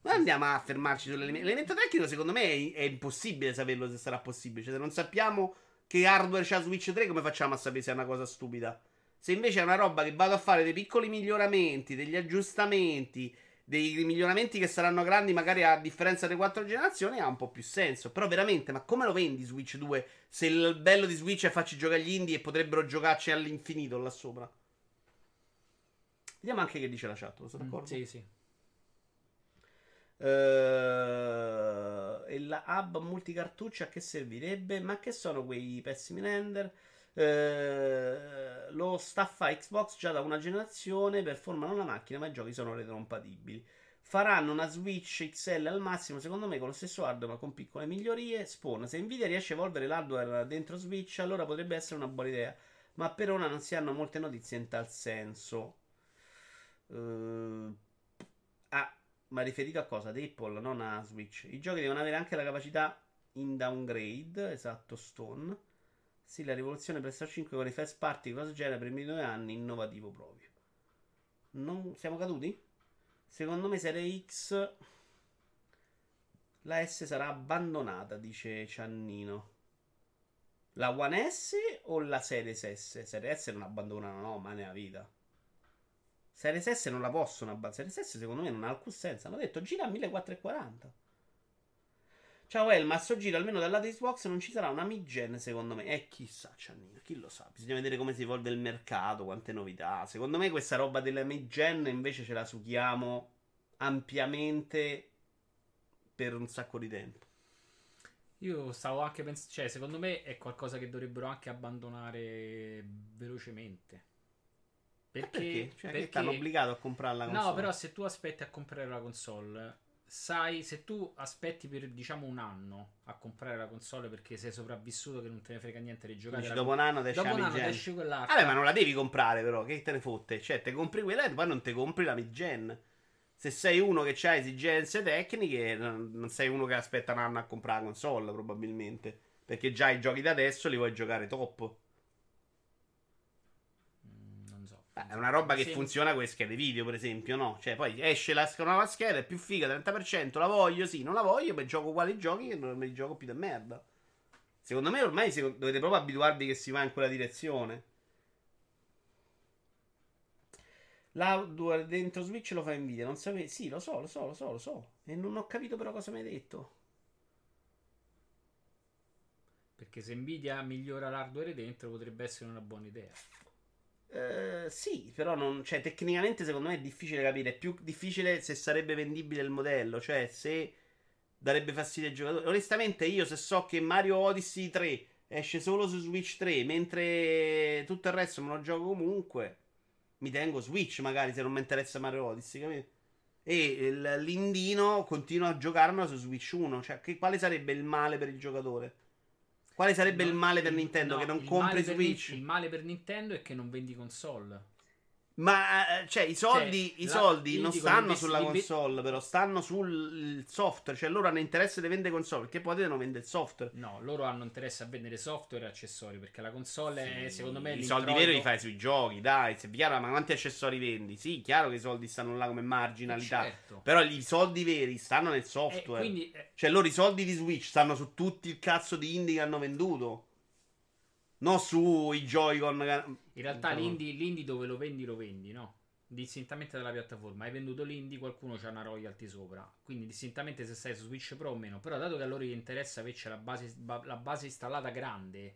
Ma andiamo a fermarci sull'elemento. L'elemento tecnico, secondo me, è, è impossibile saperlo se sarà possibile. Cioè, se non sappiamo che hardware c'ha Switch 3, come facciamo a sapere se è una cosa stupida? Se invece è una roba che vado a fare dei piccoli miglioramenti, degli aggiustamenti, dei miglioramenti che saranno grandi, magari a differenza delle quattro generazioni, ha un po' più senso. Però veramente, ma come lo vendi Switch 2 se il bello di Switch è farci giocare gli indie e potrebbero giocarci all'infinito là sopra? Vediamo anche che dice la chat, lo sono Mm, d'accordo? sì, sì. Eh, e la hub multicartuccia a che servirebbe? Ma che sono quei pessimi render? Eh, lo staffa Xbox già da una generazione per formare una macchina, ma i giochi sono retrocompatibili. Faranno una Switch XL al massimo, secondo me, con lo stesso hardware, ma con piccole migliorie. Spawn. Se Nvidia riesce a evolvere l'hardware dentro Switch, allora potrebbe essere una buona idea. Ma per ora non si hanno molte notizie in tal senso. Eh, ah, ma riferito a cosa? Ad Apple, non a Switch. I giochi devono avere anche la capacità in downgrade. Esatto, Stone. Sì, la rivoluzione PlayStation 5 con i first party, cosa genera per i primi due anni, innovativo proprio. Non siamo caduti? Secondo me Serie X la S sarà abbandonata, dice Ciannino. La One S o la Series S? Series S non abbandonano, no, ma nella vita. Series S non la possono abbandonare. Series S secondo me non ha alcun senso. Hanno detto gira a 1440. Ciao Elma, a sto giro almeno dal lato Xbox non ci sarà una mid-gen secondo me. E chissà, Ciannino, chi lo sa. Bisogna vedere come si evolve il mercato, quante novità. Secondo me questa roba della mid-gen invece ce la suchiamo ampiamente per un sacco di tempo. Io stavo anche pensando, cioè, secondo me è qualcosa che dovrebbero anche abbandonare velocemente. Perché? Perché? Cioè, che perché- ti hanno obbligato a comprare la console. No, però se tu aspetti a comprare la console, sai, se tu aspetti per diciamo un anno a comprare la console perché sei sopravvissuto che non te ne frega niente di giocare Dici, la- dopo un anno esce dopo la un anno esce quell'altra. Vabbè, ma non la devi comprare, però. Che te ne fotte? Cioè, te compri quella e poi non te compri la mid-gen. Se sei uno che ha esigenze tecniche, non sei uno che aspetta un anno a comprare la console, probabilmente. Perché già i giochi da adesso li vuoi giocare top. È una roba che Sì. funziona con le schede video, per esempio, no? Cioè, poi esce la nuova scheda, è più figa, 30%, la voglio, sì, non la voglio, poi gioco quali giochi che non me li gioco più da merda. Secondo me ormai si- dovete proprio abituarvi che si va in quella direzione. L'hardware dentro Switch lo fa Nvidia, non sapevi? Sì, lo so, lo so, lo so, lo so. E non ho capito però cosa mi hai detto. Perché se Nvidia migliora l'hardware dentro potrebbe essere una buona idea. Eh, sì, però non, cioè, tecnicamente secondo me è difficile capire. È più difficile se sarebbe vendibile il modello, cioè se darebbe fastidio ai giocatori. Onestamente, io se so che Mario Odyssey 3 esce solo su Switch 3, mentre tutto il resto me lo gioco comunque, mi tengo Switch magari se non mi interessa Mario Odyssey, capito? E l'indino continua a giocarmelo su Switch 1. Cioè, che- quale sarebbe il male per il giocatore? Quale sarebbe il No, male per il- Nintendo? no, che non il compri Switch? Ni- il male per Nintendo è che non vendi console. Ma eh, cioè, i soldi, Cioè, i la- soldi io non stanno sulla console, però stanno sul software. Cioè, loro hanno interesse di vendere console. Perché poi devono vendere il software. No, loro hanno interesse a vendere software e accessori. Perché la console è, secondo me, I soldi veri li fai sui giochi, dai. Se è chiaro, ma quanti accessori vendi? Sì, chiaro che i soldi stanno là come marginalità. Certo. Però i soldi veri stanno nel Eh, software. quindi eh, Cioè, loro i soldi di Switch stanno su tutti il cazzo di indie che hanno venduto. Non sui Joy-Con. in realtà Diciamo- l'indie, l'indie dove lo vendi, lo vendi, no? Distintamente dalla piattaforma. Hai venduto l'indie, qualcuno c'ha una royalty sopra. Quindi distintamente se stai su Switch Pro o meno. Però dato che a loro gli interessa averci la base, ba- la base installata grande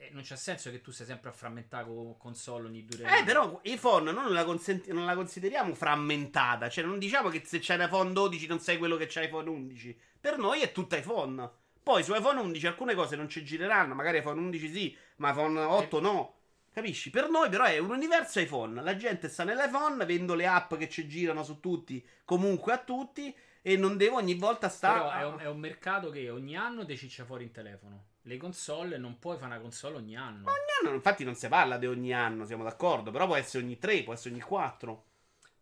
eh, non c'ha senso che tu sei sempre a frammentare con console ogni due Eh, però iPhone non la, consenti- non la consideriamo frammentata. Cioè, non diciamo che se c'è l'iPhone 12 non sei quello che c'è iPhone 11. Per noi è tutto iPhone. Poi su iPhone 11 alcune cose non ci gireranno. Magari iPhone 11 sì, ma iPhone 8 no. Capisci? Per noi, però, è un universo iPhone. La gente sta nell'iPhone, vendo le app che ci girano su tutti, comunque a tutti. E non devo ogni volta stare. Però è un, è un mercato che ogni anno deciccia fuori in telefono. Le console non puoi fare una console ogni anno. Ogni anno, infatti, non si parla di ogni anno, siamo d'accordo. Però può essere ogni 3, può essere ogni 4.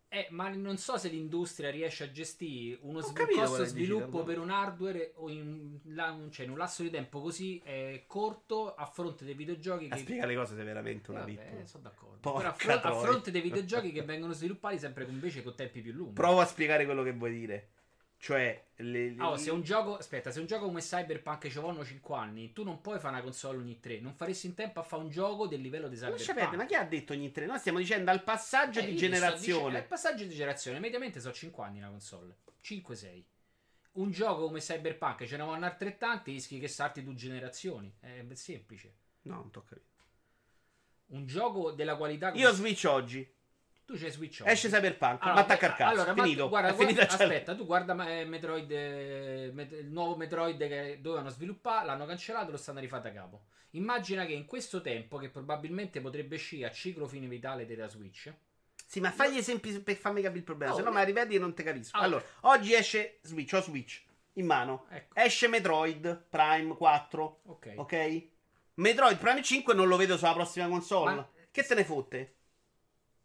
Eh, ma non so se l'industria riesce a gestire uno Ho svi- capito costo sviluppo per un hardware o in, cioè, in un lasso di tempo così eh, corto a fronte dei videogiochi A che spiega le cose sei veramente una pippa. sono d'accordo. Porca Però a, fronte dei videogiochi che vengono sviluppati sempre invece con tempi più lunghi. Provo a spiegare quello che vuoi dire. Cioè, le, le- oh, se un gioco, aspetta, se un gioco come Cyberpunk ci vogliono 5 anni, tu non puoi fare una console ogni 3. Non faresti in tempo a fare un gioco del livello di Cyberpunk. perdere, ma chi ha detto ogni tre? Noi stiamo dicendo al passaggio Eh, di generazione. dicendo- È passaggio di generazione. Mediamente sono 5 anni una console. 5-6. Un gioco come Cyberpunk ce ne vanno altrettanti, rischi che salti due generazioni. È semplice. No, non tocca. Un gioco della qualità come Io Switch oggi. Tu c'hai Switch oggi. Esce Cyberpunk. Allora, ma attacca beh, cazzo. allora, ma finito. tu- guarda, guarda- aspetta, tu guarda eh, Metroid, eh, Met- il nuovo Metroid che dovevano sviluppare, l'hanno cancellato, lo stanno rifatti a capo. Immagina che in questo tempo, che probabilmente potrebbe uscire a ciclo fine vitale della Switch, Sì, ma fai gli esempi per farmi capire il problema. Oh, se no, eh. mi rivedi e non te capisco. Ah, allora, oggi esce Switch. Ho Switch in mano. ecco, Esce Metroid Prime 4. ok. Ok? Metroid Prime 5 non lo vedo sulla prossima console. Ma- Che te ne fotte?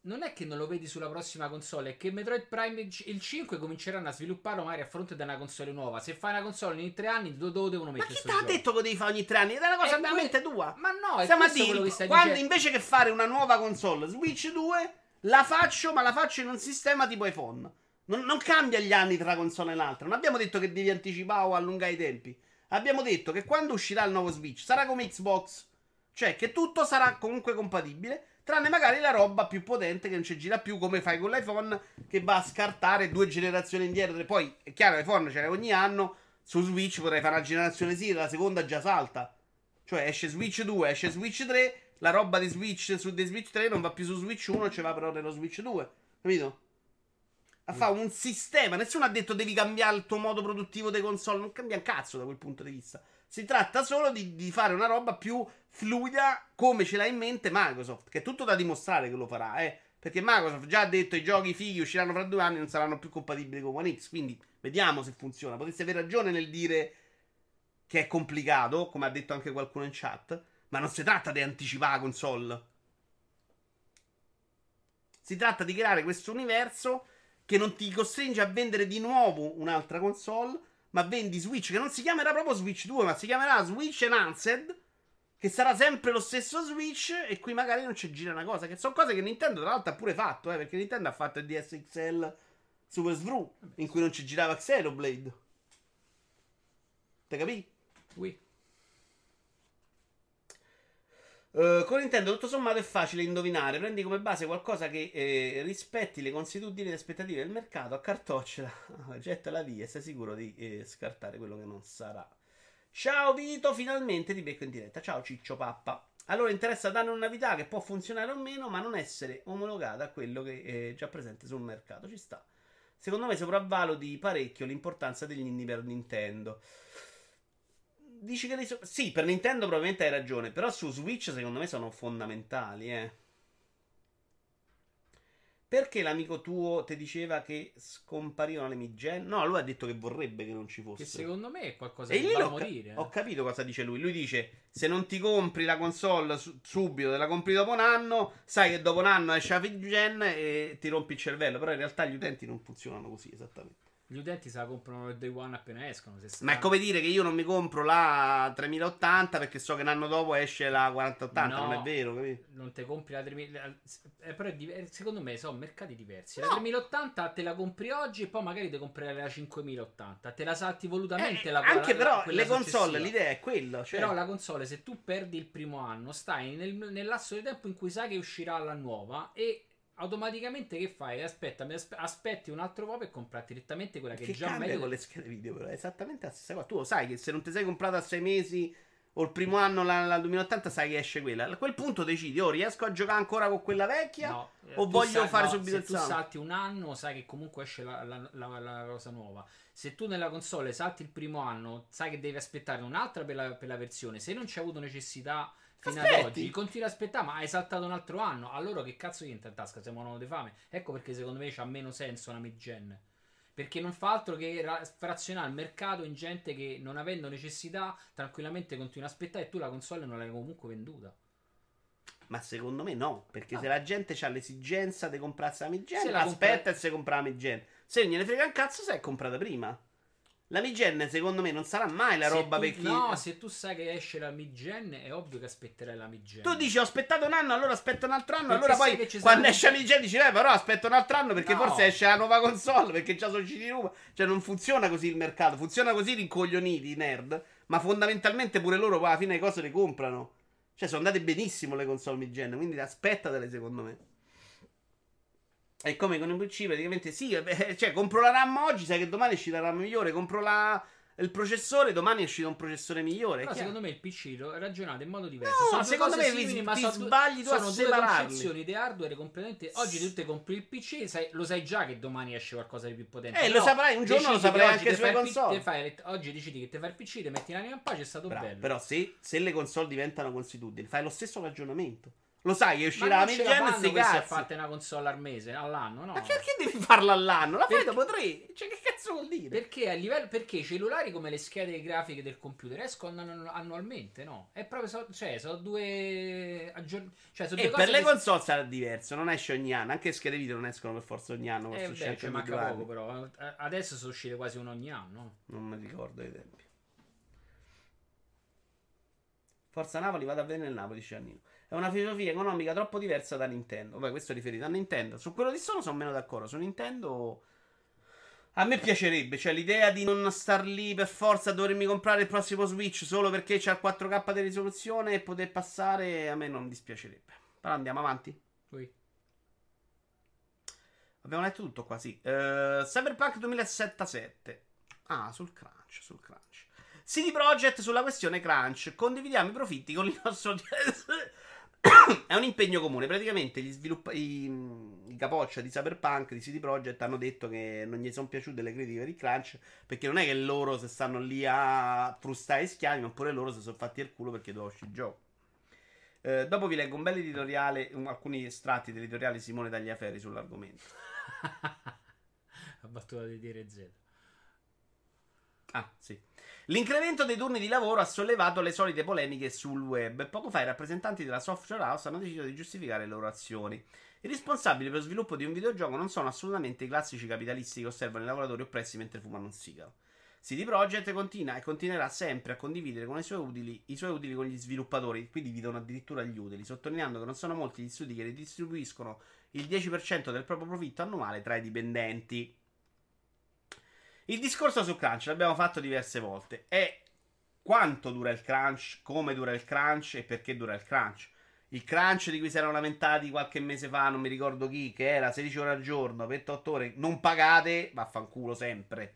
Non è che non lo vedi sulla prossima console, è che Metroid Prime il- il 5 cominceranno a svilupparlo magari a fronte di una console nuova. Se fai una console ogni tre anni, dove lo devono Ma mettere chi sto ti ha detto che devi fare ogni tre anni? È una cosa Eh, veramente tua. Ma no, è Stiamo a dire, quello che stai quando dicendo. invece che fare una nuova console Switch 2, la faccio, ma la faccio in un sistema tipo iPhone. Non, non cambia gli anni tra una console e l'altra. Non abbiamo detto che devi anticipare o allungare i tempi. Abbiamo detto che quando uscirà il nuovo Switch sarà come Xbox. Cioè che tutto sarà comunque compatibile. Tranne magari la roba più potente che non ci gira più, come fai con l'iPhone, che va a scartare due generazioni indietro. Poi è chiaro, l'iPhone ce l'hai ogni anno. Su Switch potrai fare una generazione sì, la seconda già salta. Cioè esce Switch 2, esce Switch 3, la roba di Switch su di Switch 3 non va più su Switch 1, ci va però nello Switch 2. Capito? A fare un sistema. Nessuno ha detto devi cambiare il tuo modo produttivo dei console. Non cambia un cazzo da quel punto di vista. Si tratta solo di, di fare una roba più fluida come ce l'ha in mente Microsoft. Che è tutto da dimostrare che lo farà, eh. Perché Microsoft già ha detto i giochi fighi usciranno fra due anni non saranno più compatibili con One X. Quindi vediamo se funziona. Potreste aver ragione nel dire che è complicato, come ha detto anche qualcuno in chat. Ma non si tratta di anticipare la console. Si tratta di creare questo universo che non ti costringe a vendere di nuovo un'altra console, ma vendi Switch che non si chiamerà proprio Switch 2, ma si chiamerà Switch Enhanced, che sarà sempre lo stesso Switch e qui magari non ci gira una cosa, che sono cose che Nintendo tra l'altro ha pure fatto, eh, perché Nintendo ha fatto il DSXL Super Svru, in cui non ci girava Xenoblade. Te capì? Ui. Eh, con Nintendo tutto sommato è facile indovinare. Prendi come base qualcosa che eh, rispetti le consuetudini e le aspettative del mercato, accartoccela, gettala via e sei sicuro di eh, scartare quello che non sarà. Ciao Vito, finalmente ti becco in diretta. Ciao Ciccio Pappa. Allora interessa dare una novità che può funzionare o meno, ma non essere omologata a quello che è già presente sul mercato. Ci sta. Secondo me sopravvaluti parecchio l'importanza degli indie per Nintendo. Dici che so- Sì, per Nintendo probabilmente hai ragione, però su Switch secondo me sono fondamentali, eh. Perché l'amico tuo ti diceva che scomparivano le mid-gen? No, lui ha detto che vorrebbe che non ci fosse. Che secondo me è qualcosa E che va a ho, ca- morire. eh. ho capito cosa dice lui. Lui dice: Se non ti compri la console su- subito, te la compri dopo un anno, sai che dopo un anno esce la gen e ti rompi il cervello. Però in realtà gli utenti non funzionano così esattamente. Gli utenti se la comprano il day one appena escono. Ma è come dire che io non mi compro la 3080 perché so che un anno dopo esce la 4080. No. Non è vero, capito? Non te compri la 3000. eh, però diver- secondo me sono mercati diversi. La No. 3080 te la compri oggi e poi magari te comprerai la 5080. Te la salti volutamente. Eh, la, anche la- però le console, successiva. l'idea è quella. Cioè, Però la console, se tu perdi il primo anno, stai nel, nel lasso di tempo in cui sai che uscirà la nuova e automaticamente che fai? Aspetta, aspetti un altro po' per comprare direttamente quella che, che già meglio. con le schede video, però è esattamente la stessa cosa. Tu lo sai che se non ti sei comprato a sei mesi o il primo anno la, la 2080 sai che esce quella. A quel punto decidi, oh, riesco a giocare ancora con quella vecchia? No, o tu voglio sai- fare no, subito se il tu salto? salti un anno, sai che comunque esce la, la- la- la cosa nuova. Se tu nella console salti il primo anno, sai che devi aspettare un'altra per la, per la versione. Se non c'è avuto necessità fino ad Aspetti. oggi, continui ad aspettare, ma hai saltato un altro anno. Allora che cazzo gli entra in tasca? Siamo uomo di fame. Ecco perché secondo me c'ha meno senso una mid-gen. Perché non fa altro che ra- frazionare il mercato in gente che non avendo necessità tranquillamente continua a aspettare e tu la console non l'hai comunque venduta. Ma secondo me no, perché Ah. se la gente ha l'esigenza di comprarsi la Se la aspetta compra- e si compra la Migen. Se non gliene frega un cazzo, se è comprata prima. La Migen, secondo me, non sarà mai la Se roba tu- per chi. No, se tu sai che esce la mid-gen, è ovvio che aspetterai la mid-gen. Tu dici ho aspettato un anno, allora aspetto un altro anno. Perché allora poi quando sarà- esce la Migen dici, eh, però aspetto un altro anno perché No. forse esce la nuova console. Perché già sono usciti in Roma. Cioè, non funziona così il mercato. Funziona così rincoglioniti i nerd. Ma fondamentalmente pure loro poi alla fine le cose le comprano. Cioè, sono andate benissimo le console mid-gen. Quindi aspettatele, secondo me. È come con il PC, praticamente sì, eh, cioè compro la RAM oggi, sai che domani esce la RAM migliore, compro la- il processore, domani esce un processore migliore. Però è chiaro. secondo me il PC lo- ragionate in modo diverso. No, sono secondo me vi- simili, ma ti sono sbagli sono due concezioni di hardware completamente. Oggi tu te compri il PC, sai- lo sai già che domani esce qualcosa di più potente. Eh, lo Però saprai, un giorno lo saprai anche te sulle P- console. te fai- oggi decidi che ti fai il PC, ti metti l'anima in pace, è stato Bravo, bello. Però se, se le console diventano consuetudini, fai lo stesso ragionamento. Lo sai che ma uscirà la e fanno sti si cazzi. fatta una console al mese, all'anno, no? Ma perché devi farlo all'anno? La fai dopo tre. Cioè, che cazzo vuol dire? Perché a livello perché i cellulari come le schede grafiche del computer escono annu- annualmente, no? È proprio so- cioè sono due aggiorn- cioè sono E due per cose le console sarà diverso, non esce ogni anno. Anche le schede video non escono per forza ogni anno. Eh, beh, scelto ci ogni manca due poco anni. però. Eh, Adesso sono uscite quasi uno ogni anno. Non mi ricordo i tempi. Forza Napoli, vado a vedere il Napoli, dice Annino. È una filosofia economica troppo diversa da Nintendo. Vabbè, questo è riferito a Nintendo. Su quello di Sony sono meno d'accordo. Su Nintendo. A me piacerebbe, cioè l'idea di non star lì per forza a dovermi comprare il prossimo Switch solo perché c'ha il 4K di risoluzione e poter passare, a me non dispiacerebbe. Però andiamo avanti. Poi Abbiamo letto tutto qua, sì. Eh, Cyberpunk 2077. Ah, sul crunch, sul crunch. CD Projekt sulla questione crunch. Condividiamo i profitti con il nostro... È un impegno comune. Praticamente gli sviluppa- i, i capoccia di Cyberpunk, di CD Projekt, hanno detto che non gli sono piaciute le critiche il crunch. Perché non è che loro se stanno lì a frustare i schiavi, ma pure loro si sono fatti il culo perché doveva uscire il gioco. Eh, dopo vi leggo un bel editoriale, um, alcuni estratti dell'editoriale di Simone Tagliaferri sull'argomento. la battuta di dire Z. Ah, sì. L'incremento dei turni di lavoro ha sollevato le solite polemiche sul web. Poco fa i rappresentanti della software house hanno deciso di giustificare le loro azioni. I responsabili per lo sviluppo di un videogioco non sono assolutamente i classici capitalisti che osservano i lavoratori oppressi mentre fumano un sigaro. CD Projekt continua e continuerà sempre a condividere con i suoi, utili, i suoi utili con gli sviluppatori, qui dividono addirittura gli utili, sottolineando che non sono molti gli studi che redistribuiscono il 10% del proprio profitto annuale tra i dipendenti. Il discorso su crunch l'abbiamo fatto diverse volte. È quanto dura il crunch, come dura il crunch e perché dura il crunch. Il crunch di cui si erano lamentati qualche mese fa, non mi ricordo chi, che era 16 ore al giorno, 28 ore, non pagate, vaffanculo sempre.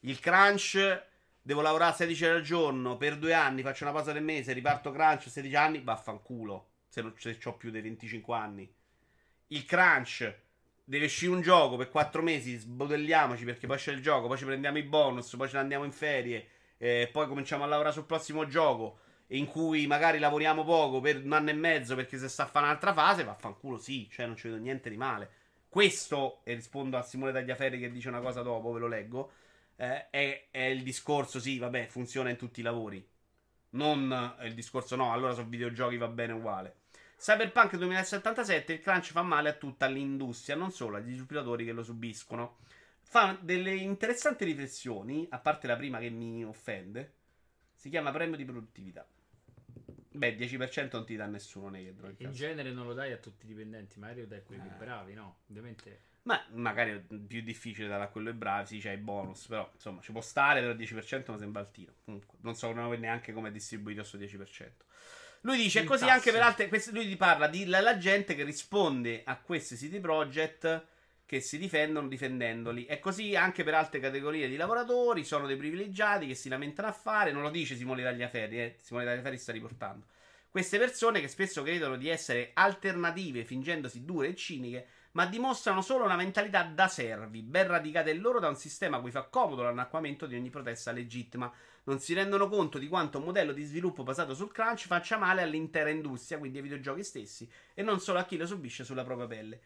Il crunch, devo lavorare 16 ore al giorno per due anni, faccio una pausa del mese, riparto crunch 16 anni, vaffanculo. Se non se ho più dei 25 anni. Il crunch, deve uscire un gioco per 4 mesi, sbotelliamoci perché poi c'è il gioco, poi ci prendiamo i bonus, poi ce ne andiamo in ferie, eh, poi cominciamo a lavorare sul prossimo gioco in cui magari lavoriamo poco per un anno e mezzo perché se sta a fare un'altra fase, vaffanculo sì, cioè non ci vedo niente di male. Questo, e rispondo a Simone Tagliaferri che dice una cosa dopo, ve lo leggo, eh, è, è il discorso, sì, vabbè, funziona in tutti i lavori. Non il discorso no, allora su videogiochi va bene uguale. Cyberpunk 2077 il crunch fa male a tutta l'industria, non solo agli sviluppatori che lo subiscono. Fa delle interessanti riflessioni, a parte la prima che mi offende. Si chiama premio di produttività. Beh, 10% non ti dà nessuno negro. In genere non lo dai a tutti i dipendenti, magari lo dai a quelli più bravi, no? Ovviamente. Ma magari è più difficile dare a quello ai bravi, sì, c'è i bonus, però insomma ci può stare, però il 10% mi sembra altino. Comunque, non so neanche come è distribuito questo 10%. Lui dice, così tasse. anche per altre... queste- lui ti parla di la, la gente che risponde a questi siti project che si difendono difendendoli. È così anche per altre categorie di lavoratori, sono dei privilegiati che si lamentano a fare, non lo dice Simone Tagliaferri, eh, Simone Tagliaferri sta riportando. Queste persone che spesso credono di essere alternative fingendosi dure e ciniche, ma dimostrano solo una mentalità da servi, ben radicata in loro da un sistema a cui fa comodo l'annacquamento di ogni protesta legittima. Non si rendono conto di quanto un modello di sviluppo basato sul crunch faccia male all'intera industria, quindi ai videogiochi stessi, e non solo a chi lo subisce sulla propria pelle.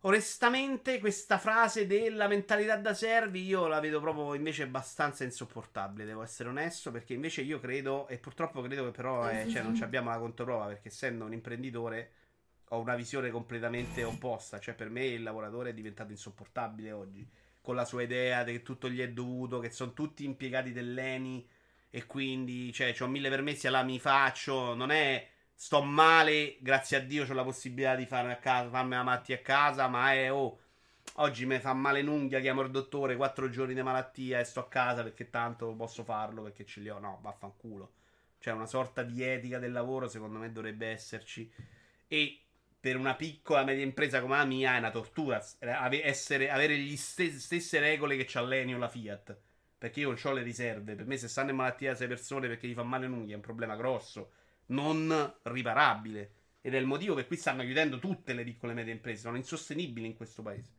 Onestamente, questa frase della mentalità da servi io la vedo proprio invece abbastanza insopportabile. Devo essere onesto, perché invece io credo, e purtroppo credo che però eh, cioè, non ci abbiamo la controprova, perché essendo un imprenditore ho una visione completamente opposta. Cioè, per me il lavoratore è diventato insopportabile oggi. Con la sua idea che tutto gli è dovuto, che sono tutti impiegati dell'ENI e quindi, cioè, ho mille permessi, allora mi faccio. Non è sto male, grazie a Dio ho la possibilità di farmi, a casa, farmi la malattia a casa, ma è oh, oggi mi fa male un'unghia, chiamo il dottore, quattro giorni di malattia e sto a casa perché tanto posso farlo perché ce li ho. No, vaffanculo. Cioè una sorta di etica del lavoro secondo me dovrebbe esserci e per una piccola media impresa come la mia è una tortura essere, avere le stesse regole che c'ha l'Enio la Fiat. Perché io non ho le riserve. Per me, se stanno in malattia sei persone perché gli fa male un'unghia è un problema grosso non riparabile. Ed è il motivo per cui stanno chiudendo tutte le piccole e medie imprese. Sono insostenibili in questo paese.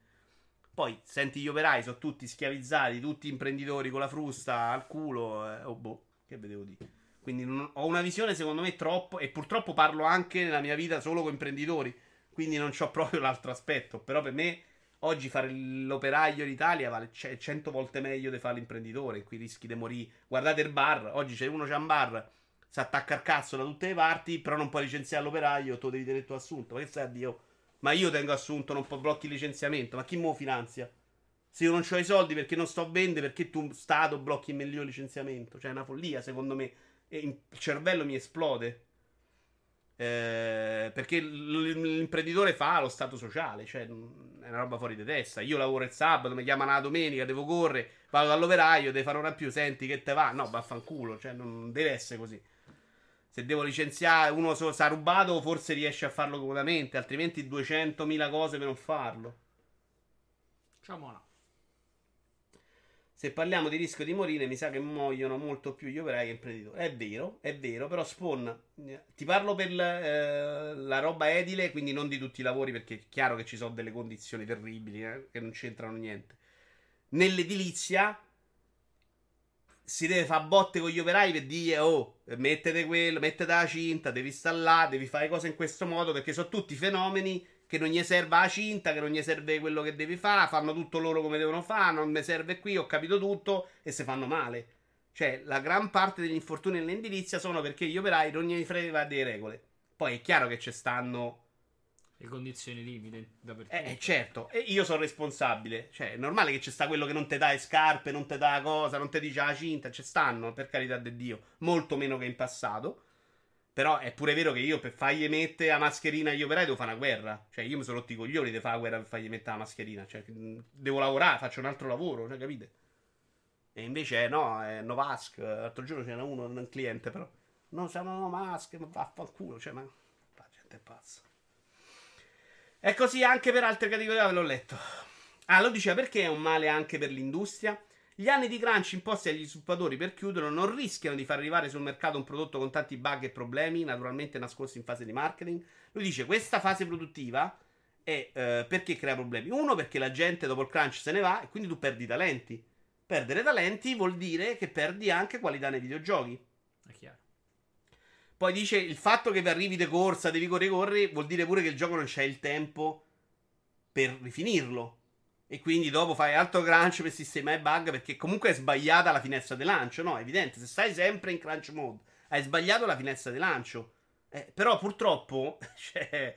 Poi senti gli operai, sono tutti schiavizzati, tutti imprenditori con la frusta al culo. Eh, oh boh, che vedevo dire. Quindi non, ho una visione secondo me troppo. E purtroppo parlo anche nella mia vita solo con imprenditori. Quindi non ho proprio l'altro aspetto. Però per me oggi fare l'operaio in Italia vale 100 volte meglio di fare l'imprenditore. Qui rischi di morire. Guardate il bar. Oggi c'è uno c'è un bar si attacca al cazzo da tutte le parti, però non puoi licenziare l'operaio, tu devi tenere tu assunto. Ma che stai a Dio? Ma io tengo assunto, non blocchi il licenziamento. Ma chi mo finanzia? Se io non ho i soldi perché non sto a vendere, perché tu, Stato, blocchi il mio licenziamento? Cioè, è una follia, secondo me. E il cervello mi esplode. Eh, perché l'imprenditore fa lo stato sociale, cioè è una roba fuori di testa. Io lavoro il sabato, mi chiamano la domenica, devo correre, vado dall'operaio, devo fare ora più, senti che te va? No, vaffanculo, cioè non deve essere così. Se devo licenziare uno si è rubato, forse riesce a farlo comodamente, altrimenti 200.000 cose per non farlo. Ciao Mona. Se parliamo di rischio di morire, mi sa che muoiono molto più gli operai che imprenditori. È vero, è vero, però Spawn, ti parlo per eh, la roba edile, quindi non di tutti i lavori, perché è chiaro che ci sono delle condizioni terribili eh, che non c'entrano niente. Nell'edilizia si deve fare botte con gli operai per dire oh mettete quello, mettete la cinta, devi installare, devi fare cose in questo modo perché sono tutti fenomeni che non gli serve la cinta, che non gli serve quello che devi fare, fanno tutto loro come devono fare, non mi serve qui, ho capito tutto e se fanno male. Cioè, la gran parte degli infortuni nell'indilizia sono perché gli operai non gli frega delle regole. Poi è chiaro che ci stanno le condizioni limite dappertutto. Eh, certo, e io sono responsabile. Cioè, è normale che ci sta quello che non ti dà le scarpe, non ti dà cosa, non ti dice la cinta. Ci stanno, per carità di Dio, molto meno che in passato. Però è pure vero che io per fargli mettere la mascherina agli operai devo fare una guerra. Cioè, io mi sono rotti i coglioni di fare la guerra per fargli mettere la mascherina. Cioè, devo lavorare, faccio un altro lavoro, cioè, capite? E invece, no, è Novask. L'altro giorno c'era uno, un cliente, però. No, siamo Novask, ma vaffanculo. Cioè, ma. La gente è pazza. È così anche per altre categorie, ve l'ho letto. Ah, lo diceva perché è un male anche per l'industria? Gli anni di crunch imposti agli sviluppatori per chiuderlo non rischiano di far arrivare sul mercato un prodotto con tanti bug e problemi, naturalmente nascosti in fase di marketing. Lui dice questa fase produttiva è eh, perché crea problemi. Uno, perché la gente dopo il crunch se ne va e quindi tu perdi talenti. Perdere talenti vuol dire che perdi anche qualità nei videogiochi. È chiaro. Poi dice il fatto che arrivi di corsa, devi correre, corri, vuol dire pure che il gioco non c'è il tempo per rifinirlo. E quindi dopo fai altro crunch per sistemare i bug perché comunque è sbagliata la finestra di lancio. No, è evidente, se stai sempre in crunch mode, hai sbagliato la finestra di lancio. Eh, però purtroppo, cioè,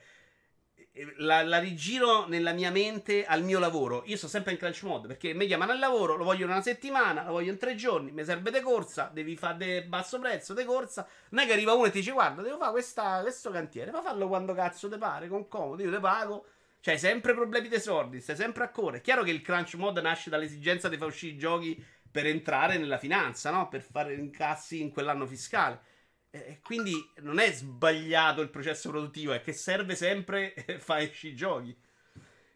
la, la, rigiro nella mia mente al mio lavoro. Io sto sempre in crunch mode perché mi chiamano al lavoro, lo voglio in una settimana, lo voglio in tre giorni, mi serve de corsa, devi fare de basso prezzo, de corsa. Non è che arriva uno e ti dice guarda, devo fare questa, questo cantiere, ma fallo quando cazzo te pare, con comodo, io te pago. Cioè, sempre problemi dei stai sempre a correre. È chiaro che il crunch mode nasce dall'esigenza di far uscire i giochi per entrare nella finanza, no? Per fare incassi in quell'anno fiscale. E quindi non è sbagliato il processo produttivo, è che serve sempre fare i giochi.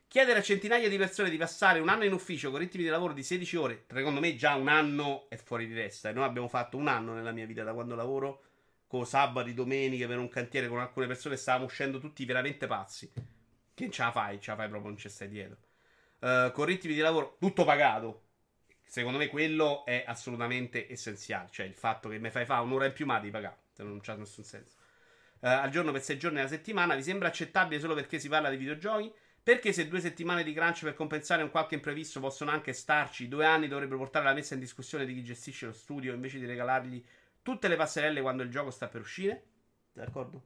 Chiedere a centinaia di persone di passare un anno in ufficio con ritmi di lavoro di 16 ore, secondo me già un anno è fuori di testa. Noi abbiamo fatto un anno nella mia vita da quando lavoro, con sabati, domeniche per un cantiere con alcune persone, stavamo uscendo tutti veramente pazzi. Che ce la fai? Ce la fai proprio, non ci stai dietro. Eh, con ritmi di lavoro tutto pagato. Secondo me quello è assolutamente essenziale. Cioè il fatto che mi fai fare un'ora in più ma devi pagare. Se non c'ha nessun senso. Eh, al giorno per 6 giorni alla settimana vi sembra accettabile solo perché si parla di videogiochi? Perché se due settimane di crunch per compensare un qualche imprevisto possono anche starci, due anni dovrebbero portare alla messa in discussione di chi gestisce lo studio invece di regalargli tutte le passerelle quando il gioco sta per uscire? D'accordo?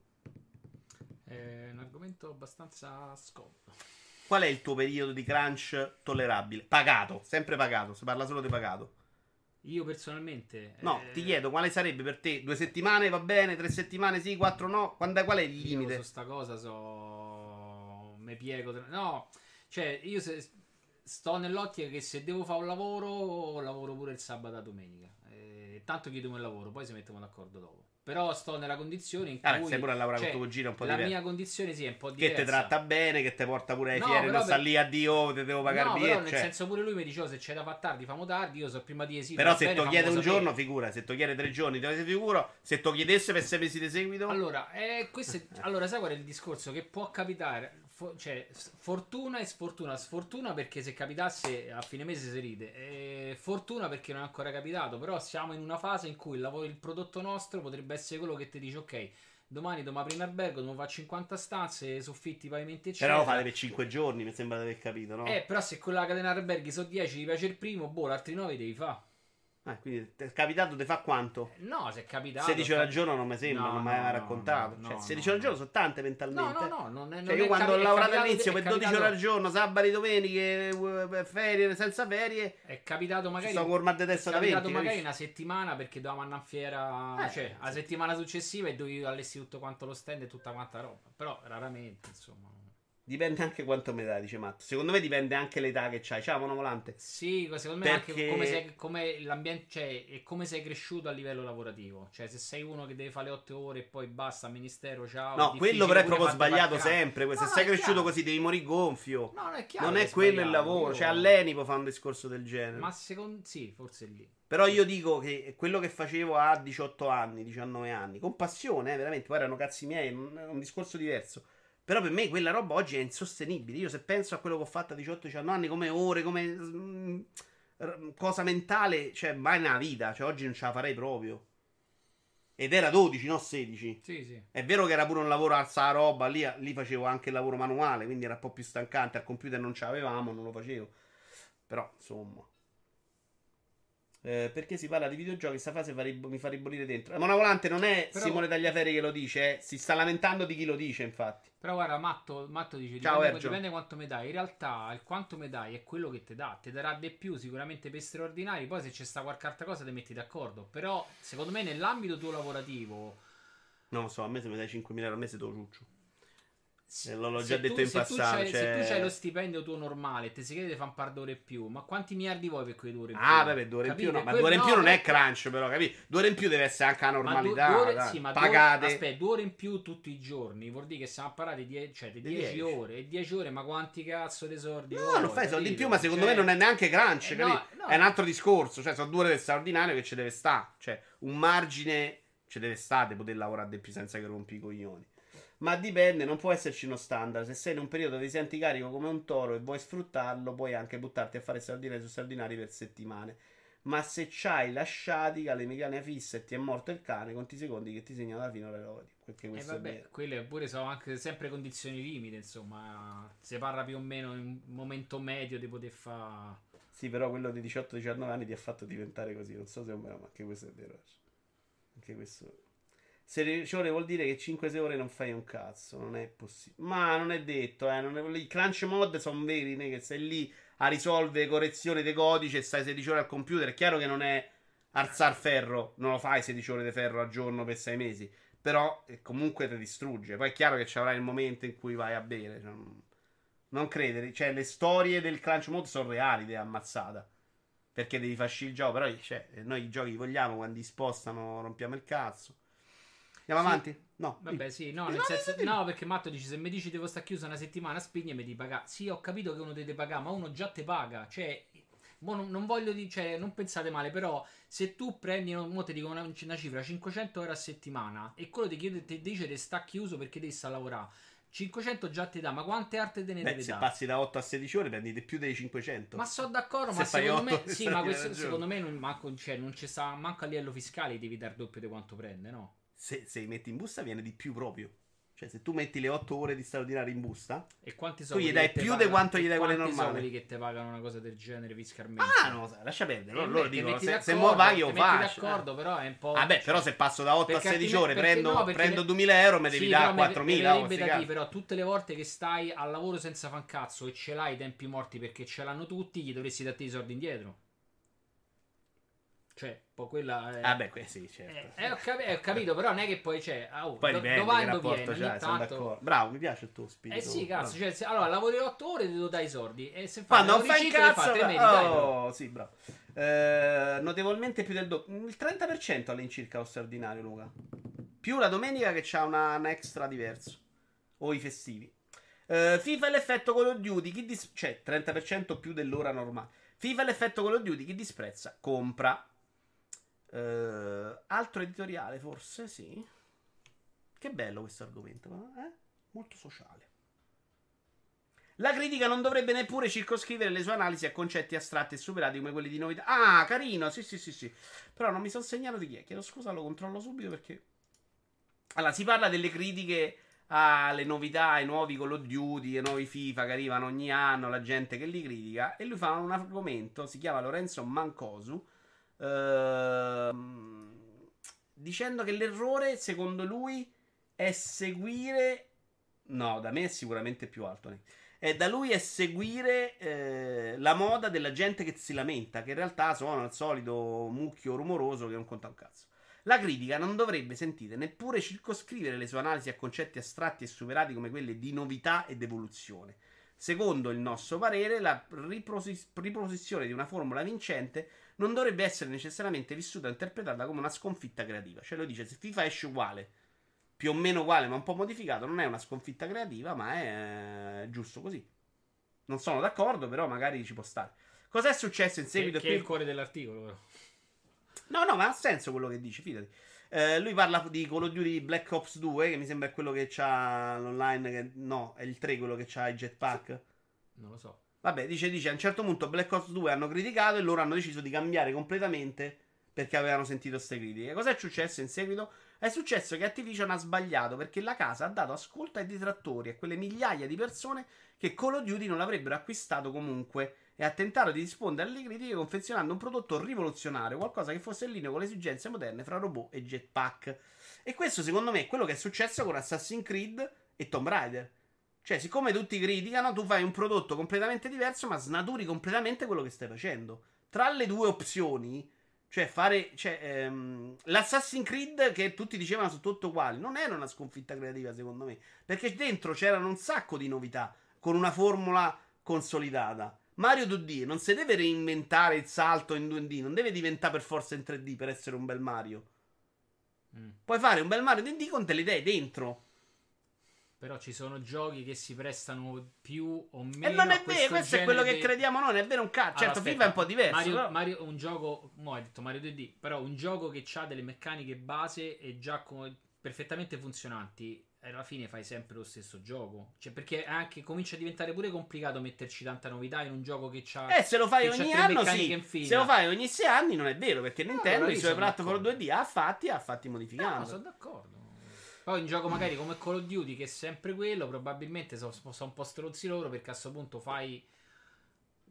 È un argomento abbastanza scomodo. Qual è il tuo periodo di crunch tollerabile? Pagato, sempre pagato, si parla solo di pagato. Io personalmente. No, eh, ti chiedo quale sarebbe per te? Due settimane va bene, tre settimane sì, quattro no? Quando, qual è il Io limite? su sta cosa so. Me piego. tra- No, cioè, io se... sto nell'ottica che se devo fare un lavoro, lavoro pure il sabato e domenica. Eh, tanto chiediamo il lavoro, poi si mettono d'accordo dopo. Però sto nella condizione in cui. Ah, sei pure a lavorare cioè, con tuo cugino, un po' La diverso. mia condizione sì è un po' Che diversa. ti tratta bene, che ti porta pure ai No, fieri, però non sta per- lì addio, ti devo pagare no, il però nel cioè. senso pure lui mi diceva se c'è da fare tardi, famo tardi. Io so prima di esito. Però se ti chiede un giorno, figura. Se ti chiede tre giorni, te ne sei sicuro. Se ti chiedesse per sei mesi di seguito, Allora, eh, questo è- allora, sai qual è il discorso? Che può capitare, fo- cioè, fortuna e sfortuna. Sfortuna perché se capitasse a fine mese si ride, e fortuna perché non è ancora capitato. Però siamo in una fase in cui il, lavoro, il prodotto nostro potrebbe essere quello che ti dice, ok, domani devo aprire un albergo, devo fare 50 stanze, soffitti, pavimenti, eccetera. però lo fate per cinque giorni, mi sembra di aver capito, no? Eh, però se quella catena alberghi sono 10, ti piace il primo, boh, altri 9 devi fare. Ah, quindi è capitato, ti fa quanto? No, se è capitato. 16 ore al giorno non mi sembra, No, non mi aveva no, raccontato. no, cioè, no, 16 no, ore al giorno no. sono tante No, mentalmente. no, no, non è, non Cioè, è io quando ho è lavorato capitato- all'inizio è per 12 capitato- ore al giorno, sabati, domeniche, eh, ferie, senza ferie, È capitato magari. sto con mal di È testa da capitato 20. magari capisci? una settimana perché dovevamo andare in fiera. Eh, cioè, la settimana successiva e dovevi allestire tutto quanto lo stand e tutta quanta roba. Però raramente, insomma. Dipende anche quanto mi dai, dice Matt. Secondo me dipende anche l'età che c'hai. Ciao, monovolante. Sì, secondo me Perché- anche come, sei, come l'ambiente, cioè, è come sei cresciuto a livello lavorativo. Cioè, se sei uno che deve fare le 8 ore e poi basta, ministero, ciao. No, quello però è proprio sbagliato barcare. sempre. No, Se no, sei è cresciuto chiaro. così devi morire gonfio. No, no, è chiaro. Non che è quello il lavoro. Io- Cioè, all'Eni può fare un discorso del genere. Ma secondo sì, forse è lì. Però io dico che quello che facevo a 18 anni, 19 anni, con passione, eh, veramente, poi erano cazzi miei, un, un discorso diverso. Però per me quella roba oggi è insostenibile. Io se penso a quello che ho fatto a 18-19 anni, come ore, come mm, cosa mentale, cioè mai nella vita, cioè oggi non ce la farei proprio. Ed era 12, no 16. Sì, sì. È vero che era pure un lavoro alza la roba, lì, lì facevo anche il lavoro manuale, quindi era un po' più stancante, al computer non ce l'avevamo, non lo facevo. Però, insomma. Eh, perché si parla di videogiochi, questa frase mi fa ribollire dentro. Eh, Monavolante non è Però- Simone Tagliaferri che lo dice, eh, si sta lamentando di chi lo dice, infatti. Però guarda, Matto, Matto dice: Ciao, dipende, Ergio. dipende quanto mi dai. In realtà, il quanto mi dai è quello che ti dà. Ti darà di più sicuramente per straordinari. Poi, se c'è sta qualche altra cosa, ti metti d'accordo. Però, secondo me, nell'ambito tuo lavorativo, Non lo so, a me se mi dai 5.000 euro al mese te lo ciuccio. Se- l'ho- già tu- detto in tu passato, c'hai- cioè- Se tu c'hai lo stipendio tuo normale, ti si chiede di fare un par d'ore in più. Ma quanti miliardi vuoi per quei due ore in più? Ah, vabbè, due ore in più no, ma due ore in no, più non è crunch, però, capito? Due ore in più deve essere anche la Ma due- normalità. due ore- sì, ma due- Pagate. aspetta, due ore in più tutti i giorni vuol dire che stiamo a parlare di, die- cioè, di Di 10 10. ore. E 10 ore, ma quanti cazzo di soldi? No, vuoi, non fai soldi in più, ma secondo Cioè, me non è neanche crunch, eh, no, no. È un altro discorso. Cioè, sono due ore del straordinario che ci deve stare. Cioè, un margine ci deve stare di poter lavorare di più senza che rompi i coglioni. Ma dipende, non può esserci uno standard. Se sei in un periodo dove ti senti carico come un toro e vuoi sfruttarlo, puoi anche buttarti a fare straordinari su straordinari per settimane. Ma se c'hai la sciatica, le mecaniche fisse e ti è morto il cane, conti i secondi che ti segnano alla fine. Perché E questo è vabbè, vero. quelle pure sono anche sempre condizioni limite, insomma. Si parla più o meno in un momento medio di poter fare. Sì, però quello di 18-19 anni ti ha fatto diventare così. Non so se è vero, ma anche questo è vero. Anche questo. Se ore vuol dire che 5-6 ore non fai un cazzo. Non è possibile. Ma non è detto, eh. Non è... I crunch mod sono veri, né? Che sei lì a risolvere correzioni dei codici e stai 16 ore al computer. È chiaro che non è alzar ferro. Non lo fai 16 ore di ferro al giorno per 6 mesi. Però eh, comunque ti distrugge. Poi è chiaro che ci avrai il momento in cui vai a bere. Cioè, non- non credere, cioè le storie del crunch mode sono reali, di ammazzata. Perché devi far sci il gioco, però cioè, noi i giochi li vogliamo, quando li spostano rompiamo il cazzo. Andiamo Sì. avanti? No. Vabbè, sì, no, No, nel no, senso, no, perché Matto dice: Se mi dici devo stare chiuso una settimana, spignami di pagare. Sì, ho capito che uno deve pagare, ma uno già te paga. Cioè, non, non voglio dire, cioè, non pensate male, però, se tu prendi, mo ti dico una, una cifra, 500 euro a settimana, e quello ti chiede, ti dice che sta chiuso perché devi stare a lavorare. 500 già ti dà, ma quante arte te ne Beh, se dare? passi da 8 a 16 ore prendi di più dei 500. Ma sono d'accordo, Se ma secondo me, sì, ma questo, secondo me non, manco, cioè, non ci sta, manco a livello fiscale devi dare doppio di quanto prende, no? Se, se li metti in busta viene di più proprio. Cioè, se tu metti le 8 ore di straordinario in busta. E quanti Tu gli dai più di quanto gli dai quelle normali? quelli che ti pagano una cosa del genere fiscalmente? Ah, sai, lascia perdere. Loro, Eh, loro dicono: se, se mo paghi, io faccio. d'accordo, però è un po'. Vabbè, però se passo da 8 a Perché 16 altrimenti- ore, prendo, no, prendo le- 2000 euro, mi devi Sì, dare però mi- 4000. mi oh, verrebbe sti da cazzi. dire, però tutte le volte che stai al lavoro senza fan cazzo e ce l'hai i tempi morti perché ce l'hanno tutti, gli dovresti dare i soldi indietro. Cioè, poi quella è... Ah, beh, que- sì, Eh, certo. eh, ho, capi- eh, ho capito, però non è che poi c'è. ah, oh, Poi do- dipende che rapporto viene, c'hai, sono d'accordo. Bravo, mi piace il tuo spirito. Eh sì, cazzo, cioè, se- allora lavori 8 ore e ti devo dare i soldi. E se Fa, fai non lavori fai un 5 ne cazzo. fa 3 mesi, ma- dai. Oh, sì, bravo. Eh, notevolmente più del doppio. Il 30% all'incirca lo straordinario, Luca. Più la domenica che c'ha una, un extra diverso. O i festivi. Eh, FIFA e l'effetto Call of Duty. Chi dis- cioè, 30% più dell'ora normale. FIFA l'effetto Call of Duty. Chi disprezza, compra. Eh, altro editoriale, forse, sì. Che bello questo argomento, eh? Molto sociale. La critica non dovrebbe neppure circoscrivere le sue analisi a concetti astratti e superati come quelli di novità. Ah, carino, sì, sì, sì, sì. Però non mi sono segnato di chi è. Chiedo scusa, lo controllo subito perché... Allora, si parla delle critiche alle novità, ai nuovi Call of Duty, ai nuovi FIFA che arrivano ogni anno, la gente che li critica. E lui fa un argomento, si chiama Lorenzo Mancosu, ehm, dicendo che l'errore, secondo lui, è seguire... No, da me è sicuramente più alto. Nick. E da lui è seguire eh, la moda della gente che si lamenta, che in realtà sono il solito mucchio rumoroso che non conta un cazzo. La critica non dovrebbe sentire neppure circoscrivere le sue analisi a concetti astratti e superati come quelli di novità ed evoluzione. Secondo il nostro parere, la riprosi- riposizione di una formula vincente non dovrebbe essere necessariamente vissuta e interpretata come una sconfitta creativa. Cioè, lui dice: se FIFA esce uguale, più o meno uguale, ma un po' modificato, non è una sconfitta creativa, ma è eh, giusto così. Non sono d'accordo, però magari ci può stare. Cos'è successo in Che, seguito? che è il cuore dell'articolo, però. No, no, ma ha senso quello che dici, fidati. Eh, lui parla di Call of Duty Black Ops 2, che mi sembra è quello che c'ha l'online. Che... No, è il 3 quello che c'ha i jetpack. Non lo so. Vabbè, dice, dice, a un certo punto Black Ops 2 hanno criticato e loro hanno deciso di cambiare completamente perché avevano sentito queste critiche. Cosa è successo in seguito? È successo che Activision ha sbagliato perché la casa ha dato ascolto ai detrattori, a quelle migliaia di persone che Call of Duty non l'avrebbero acquistato comunque e ha tentato di rispondere alle critiche confezionando un prodotto rivoluzionario, qualcosa che fosse in linea con le esigenze moderne fra robot e jetpack. E questo secondo me è quello che è successo con Assassin's Creed e Tomb Raider. Cioè, siccome tutti criticano, tu fai un prodotto completamente diverso, ma snaturi completamente quello che stai facendo. Tra le due opzioni, cioè fare. Cioè, ehm, L'Assassin's Creed che tutti dicevano sono tutto uguali, non era una sconfitta creativa, secondo me. Perché dentro c'erano un sacco di novità, con una formula consolidata. Mario 2D non si deve reinventare il salto in 2D, non deve diventare per forza in 3D per essere un bel Mario. Mm. Puoi fare un bel Mario 2D con delle idee dentro. Però ci sono giochi che si prestano più o meno. E non a è vero, questo è quello che di- crediamo noi, non è vero un cazzo. Allora, certo, aspetta, FIFA è un po' diverso. Mario, però- Mario- un gioco, mo hai detto Mario 2D, però un gioco che ha delle meccaniche base e già co- perfettamente funzionanti. e Alla fine fai sempre lo stesso gioco. Cioè, perché anche comincia a diventare pure complicato metterci tanta novità in un gioco che c'ha. Eh, se lo fai ogni anno, sì. Se lo fai ogni sei anni, non è vero. Perché Nintendo allora i suoi platform d'accordo. 2D ha fatti, ha fatti No, modificando. sono d'accordo. Poi un gioco magari come Call of Duty, che è sempre quello, probabilmente sono, sono un po' stronzi loro perché a questo punto fai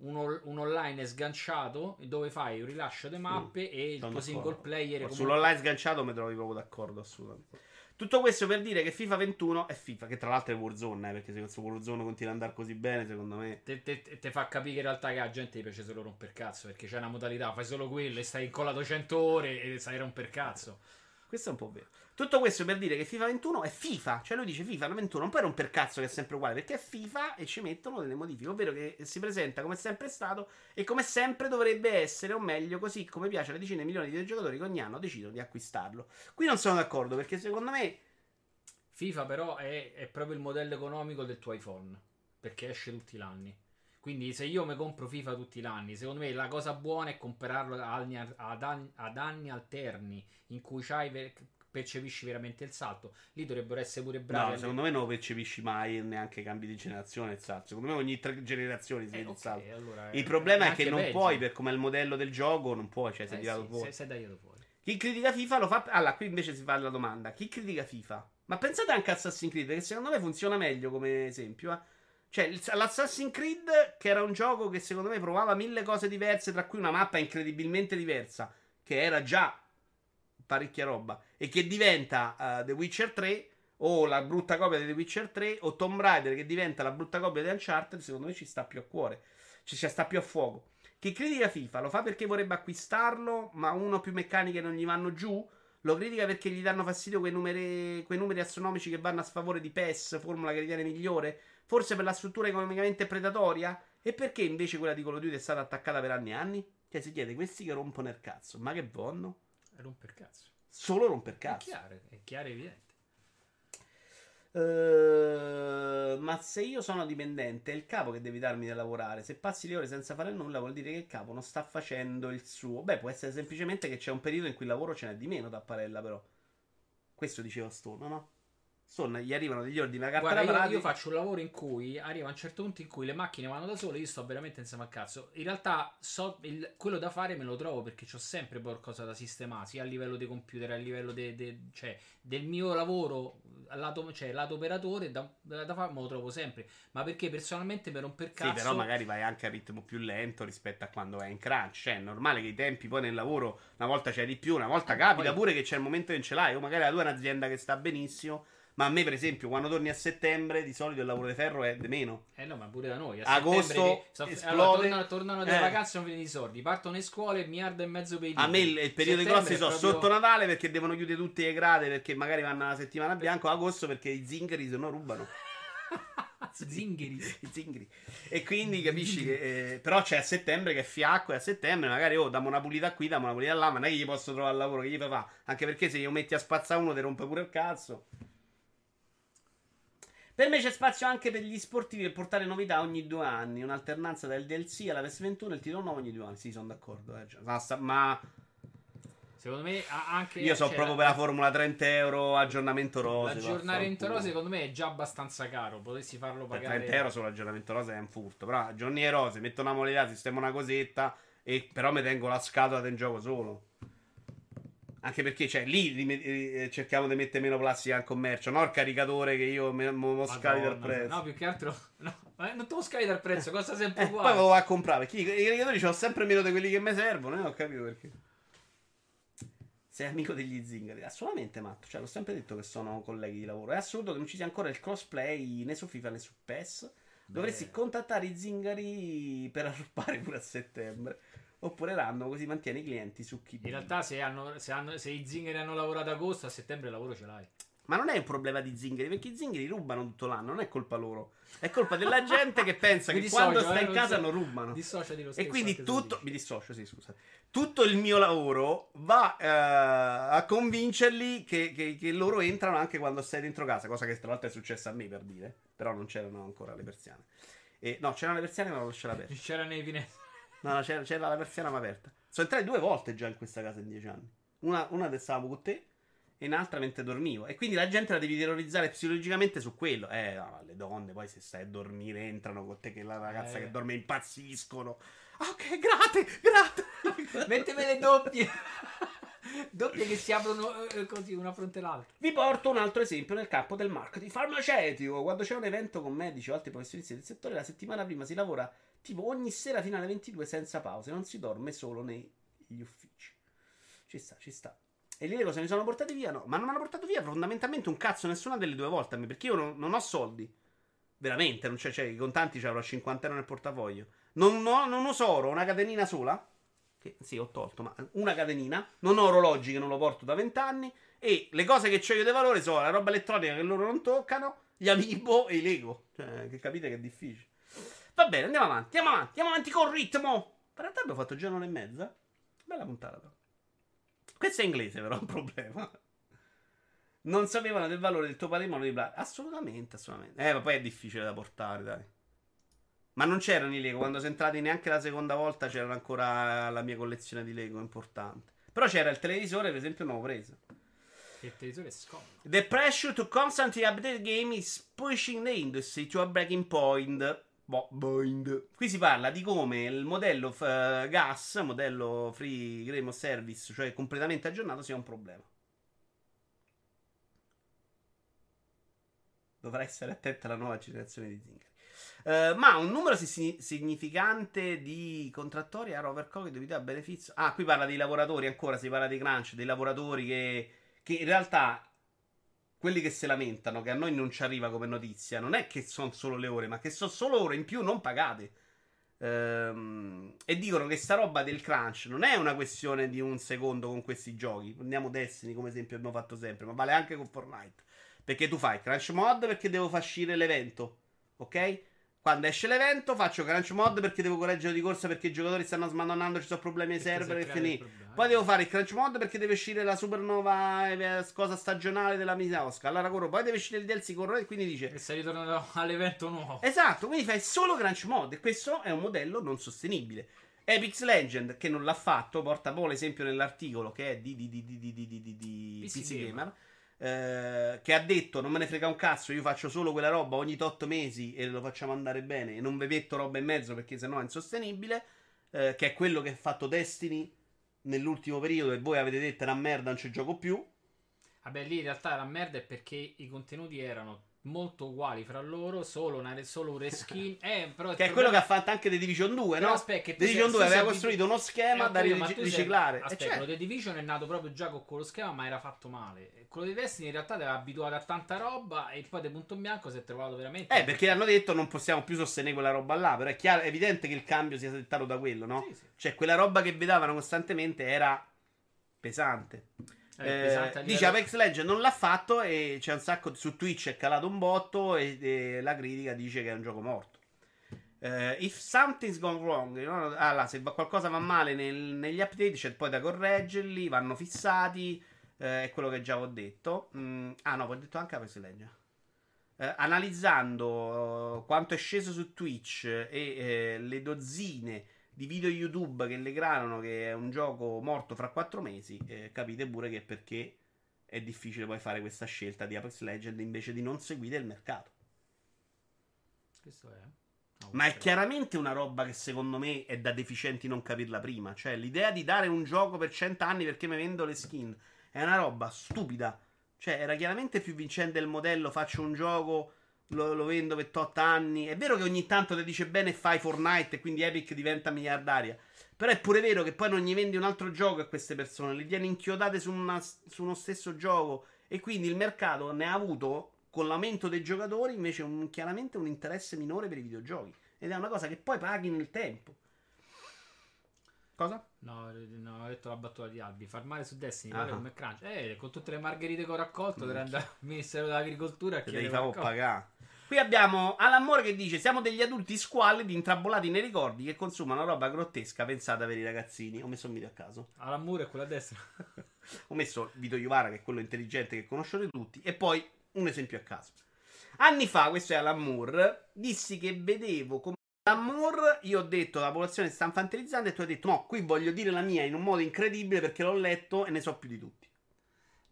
un, un online sganciato dove fai un rilascio di mappe e il tuo single player. comunque- Sull'online sganciato mi trovi proprio d'accordo, assolutamente. Tutto questo per dire che FIFA 21 è FIFA, che tra l'altro è Warzone, eh, perché se questo Warzone continua ad andare così bene, secondo me... Te, te- te- fa capire che in realtà che la gente piace solo romper cazzo perché c'è una modalità, fai solo quello e stai incollato 100 ore e sai romper cazzo. Questo è un po' vero. Tutto questo per dire che FIFA 21 è FIFA. Cioè lui dice FIFA 21, non puoi rompere cazzo che è sempre uguale, perché è FIFA e ci mettono delle modifiche. Ovvero che si presenta come sempre stato e come sempre dovrebbe essere, o meglio, così come piace alle decine di milioni di giocatori che ogni anno decidono di acquistarlo. Qui non sono d'accordo, perché secondo me... FIFA però è, è proprio il modello economico del tuo iPhone, perché esce tutti gli anni. Quindi se io mi compro FIFA tutti gli anni, secondo me la cosa buona è comprarlo ad anni, ad anni alterni, in cui c'hai percepisci veramente il salto. Lì dovrebbero essere pure bravi. No, secondo me non lo percepisci mai neanche cambi di generazione il salto. Secondo me ogni tre generazioni si Eh, vede il ok, salto. allora Il problema è anche che non peggio. puoi, per come è il modello del gioco, non puoi, cioè sei Eh, tirato sì, fuori. se- sei tagliato fuori. Chi critica FIFA lo fa. Allora, qui invece si fa la domanda: chi critica FIFA? Ma pensate anche a Assassin's Creed, che secondo me funziona meglio come esempio. eh. Cioè, l'Assassin's Creed, che era un gioco che secondo me provava mille cose diverse, tra cui una mappa incredibilmente diversa, che era già parecchia roba, e che diventa eh, The Witcher 3, o la brutta copia di The Witcher 3, o Tomb Raider, che diventa la brutta copia di Uncharted, secondo me ci sta più a cuore, ci, sta più a fuoco. Chi critica FIFA lo fa perché vorrebbe acquistarlo, ma uno più meccaniche non gli vanno giù. Lo critica perché gli danno fastidio quei numeri, quei numeri astronomici che vanno a sfavore di PES, formula che ritiene migliore. Forse per la struttura economicamente predatoria? E perché invece quella di Call of Duty è stata attaccata per anni e anni? Cioè si chiede, questi che rompono il cazzo, ma che vonno? Romper cazzo. Solo romper È cazzo. chiaro, è chiaro e evidente. Eh, ma se io sono dipendente, è il capo che devi darmi da lavorare. Se passi le ore senza fare nulla, vuol dire che il capo non sta facendo il suo. Beh, può essere semplicemente che c'è un periodo in cui il lavoro ce n'è di meno, Tapparella, però. Questo diceva Stone, no? Stone, gli arrivano degli ordini, una carta Guarda, da io, io faccio un lavoro in cui arriva a un certo punto in cui le macchine vanno da sole, io sto veramente insieme al cazzo. In realtà so il- quello da fare me lo trovo perché ho sempre qualcosa da sistemare, sia a livello dei computer, a livello de- de- cioè, del mio lavoro, lato, cioè lato operatore, da, da fare me lo trovo sempre. Ma perché personalmente per romper Sì, cazzo... però magari vai anche a ritmo più lento rispetto a quando vai in crunch. Cioè, è normale che i tempi poi nel lavoro una volta c'è di più, una volta Eh, capita poi- pure che c'è il momento che non ce l'hai. O magari la tua è un'azienda che sta benissimo. Ma a me, per esempio, quando torni a settembre, di solito il lavoro di ferro è di meno. Eh no, ma pure da noi. A Agosto so- esplode. allora, tornano, tornano dalle Eh. vacanze non vedono i soldi. Partono in scuole, miliardo e mezzo per i A me il, il periodo di grossi sono proprio- sotto Natale perché devono chiudere tutte le grade perché magari vanno una settimana a bianco. Agosto perché i zingari se no rubano. Zingheri. I zingari. E quindi capisci che. eh, però c'è a settembre che è fiacco e a settembre magari oh, dammo una pulita qui, dammo una pulita là, ma non è che gli posso trovare il lavoro che gli fa fa. Anche perché se io metti a spazza uno ti rompe pure il cazzo. Per me c'è spazio anche per gli sportivi per portare novità ogni due anni. Un'alternanza dal DLC alla PS21 e il titolo nuovo ogni due anni. Sì, sono d'accordo. eh, ma Secondo me anche. io so proprio per la formula 30 euro aggiornamento rose. L'aggiornamento rose secondo me è già abbastanza caro. Potessi farlo Per pagare. 30 euro solo l'aggiornamento rosa è un furto. Però giorni e rose, metto una moneta, sistemo una cosetta. E però mi tengo la scatola del gioco solo. Anche perché, cioè, lì rime- eh, cerchiamo di mettere meno plastica al commercio, no il caricatore che io me mo scali dal prezzo. No, più che altro. No, non te lo scavi dal prezzo, costa sempre Eh, poi uguale. lo va a comprare perché i caricatori sono sempre meno di quelli che mi servono. E ho capito perché. Sei amico degli zingari, assolutamente matto. Cioè, l'ho sempre detto che sono colleghi di lavoro. È assurdo che non ci sia ancora il crossplay né su FIFA né su PES. Dovresti Beh. contattare i zingari per arruppare pure a settembre. Oppure random, così mantieni i clienti su chi. In realtà, se, hanno, se, hanno- se i zingari hanno lavorato agosto, a settembre il lavoro ce l'hai. Ma non è un problema di zingari, perché i zingari rubano tutto l'anno, non è colpa loro. È colpa della gente che pensa che dissocio, quando sta eh, in non casa non rubano. Dissociati lo E stesso. quindi anche se tutto, mi dissocio, sì, scusa. Tutto il mio lavoro va eh, a convincerli che, che- che loro entrano anche quando stai dentro casa, cosa che tra l'altro è successa a me per dire, però non c'erano ancora le persiane. E, no, c'erano le persiane ma non lasciare aperte. C'era nei finestre. No, no, c'era, c'era la persiana ma aperta. Sono entrati due volte già in questa casa in dieci anni. Una, una che stavamo con te e un'altra mentre dormivo. E quindi la gente la devi terrorizzare psicologicamente su quello. Eh, no, le donne poi se stai a dormire entrano con te che la ragazza Eh. che dorme impazziscono. Ok, grate, grate. Metteme le doppie. doppie che si aprono eh, così una fronte all'altra. Vi porto un altro esempio nel campo del marketing farmaceutico. Quando c'è un evento con medici o altri professionisti del settore, la settimana prima si lavora tipo ogni sera fino alle 22 senza pause. Non si dorme solo negli uffici. Ci sta, ci sta. E lì le cose mi sono portate via? No, ma non mi hanno portato via fondamentalmente un cazzo nessuna delle due volte a me, perché io non, non ho soldi. Veramente, non c'è, cioè, i contanti ce l'avrò 50 euro nel portafoglio. Non, ho, non uso oro, ho una catenina sola. che sì, ho tolto, ma una catenina. Non ho orologi che non lo porto da vent'anni. E le cose che ho io di valore sono la roba elettronica che loro non toccano, gli amiibo e i Lego. Cioè, che capite che è difficile. Va bene, andiamo avanti, andiamo avanti, andiamo avanti col ritmo. In realtà abbiamo fatto già un'ora e mezza. Bella puntata, però. Questo è inglese, però, è un problema. Non sapevano del valore del tuo patrimonio di Black. Assolutamente, assolutamente. Eh, ma poi è difficile da portare, dai. Ma non c'erano i Lego. Quando siamo entrati neanche la seconda volta c'era ancora la mia collezione di Lego importante. Però c'era il televisore, per esempio, non l'ho preso. Il televisore è scomodo. The pressure to constantly update the game is pushing the industry to a breaking point. Boh, point. Qui si parla di come il modello eh, gas, modello free game of service, cioè completamente aggiornato, sia un problema. Dovrà essere attenta alla nuova generazione di zingari. Eh, ma un numero si- significante di contrattori a Rover Covid vi dà beneficio. Ah, qui parla dei lavoratori ancora, si parla dei crunch, dei lavoratori che, che in realtà quelli che si lamentano, che a noi non ci arriva come notizia, non è che sono solo le ore, ma che sono solo ore in più non pagate. Ehm, e dicono che sta roba del crunch non è una questione di un secondo con questi giochi. Prendiamo Destiny come esempio, abbiamo fatto sempre, ma vale anche con Fortnite. Perché tu fai crunch mod perché devo far uscire l'evento, ok? Quando esce l'evento faccio crunch mod perché devo correggere di corsa perché i giocatori stanno smadonnando, ci sono problemi ai server e finì. Poi devo fare il crunch mod perché deve uscire la supernova eh, eh, cosa stagionale della misa Misaosca. Allora corro, poi deve uscire il DLC corro e quindi dice... E sei ritornato all'evento nuovo. Esatto, quindi fai solo crunch mod e questo è un modello non sostenibile. Epix Legend che non l'ha fatto, porta poi l'esempio nell'articolo che è di, di, di, di, di, di, di, di PC, PC Gamer. Gamer eh, che ha detto non me ne frega un cazzo, io faccio solo quella roba ogni 8 mesi e lo facciamo andare bene e non vi metto roba in mezzo perché sennò è insostenibile. eh, che è quello che ha fatto Destiny nell'ultimo periodo e voi avete detto una merda, non ci gioco più. Vabbè, lì in realtà la merda perché i contenuti erano molto uguali fra loro, solo, una, solo un reskin. Eh, però Che è quello che ha fatto anche The Division 2, Però no? aspetta, The Division sei- 2 tu aveva costruito uno schema Eh, da capito, ma ri- tu sei- riciclare. Aspetta, cioè- quello di Division è nato proprio già con quello schema, ma era fatto male. Quello di Destiny in realtà aveva abituato a tanta roba e poi di punto bianco si è trovato veramente. Eh, perché hanno detto non possiamo più sostenere quella roba là, però è chiaro, è evidente che il cambio sia dettato da quello, no? Sì, sì. Cioè, quella roba che vedavano costantemente era pesante. Eh, Eh, dice Apex Legend non l'ha fatto e c'è un sacco su Twitch è calato un botto e, e la critica dice che è un gioco morto. Eh, if something's gone wrong, no? allora, se qualcosa va male nel- negli update c'è poi da correggerli, vanno fissati, eh, è quello che già ho detto. Mm, ah no, ho detto anche Apex Legend. Eh, analizzando quanto è sceso su Twitch e le dozzine di video YouTube che le gravano che è un gioco morto fra quattro mesi, eh, capite pure che perché è difficile poi fare questa scelta di Apex Legend invece di non seguire il mercato. Questo è. No, Ma è chiaramente una roba che secondo me è da deficienti non capirla prima. Cioè, l'idea di dare un gioco per 100 anni perché mi vendo le skin è una roba stupida. Cioè, era chiaramente più vincente il modello. Faccio un gioco, lo, lo vendo per 8 anni. È vero che ogni tanto ti dice bene e fai Fortnite e quindi Epic diventa miliardaria. Però è pure vero che poi non gli vendi un altro gioco a queste persone, le tieni inchiodate su, una- su uno stesso gioco. E quindi il mercato ne ha avuto, con l'aumento dei giocatori, invece un- chiaramente un interesse minore per i videogiochi. Ed è una cosa che poi paghi nel tempo. Cosa? No, no, ho detto la battuta di Albi. Far male su Destiny, Ah. poi come crunch. Eh, con tutte le margherite che ho raccolto, devo andare al Ministero dell'Agricoltura a devi chiedere fare qualcosa. pagare. Qui abbiamo Alan Moore che dice: Siamo degli adulti squallidi, intrappolati nei ricordi che consumano roba grottesca pensata per i ragazzini. Ho messo un video a caso. Alan Moore è quella a destra. Ho messo Vito Iovara, che è quello intelligente che conoscete tutti, e poi un esempio a caso. Anni fa, questo è Alan Moore, dissi che vedevo come Alan Moore, io ho detto la popolazione sta infantilizzando e tu hai detto no, qui voglio dire la mia in un modo incredibile perché l'ho letto e ne so più di tutti.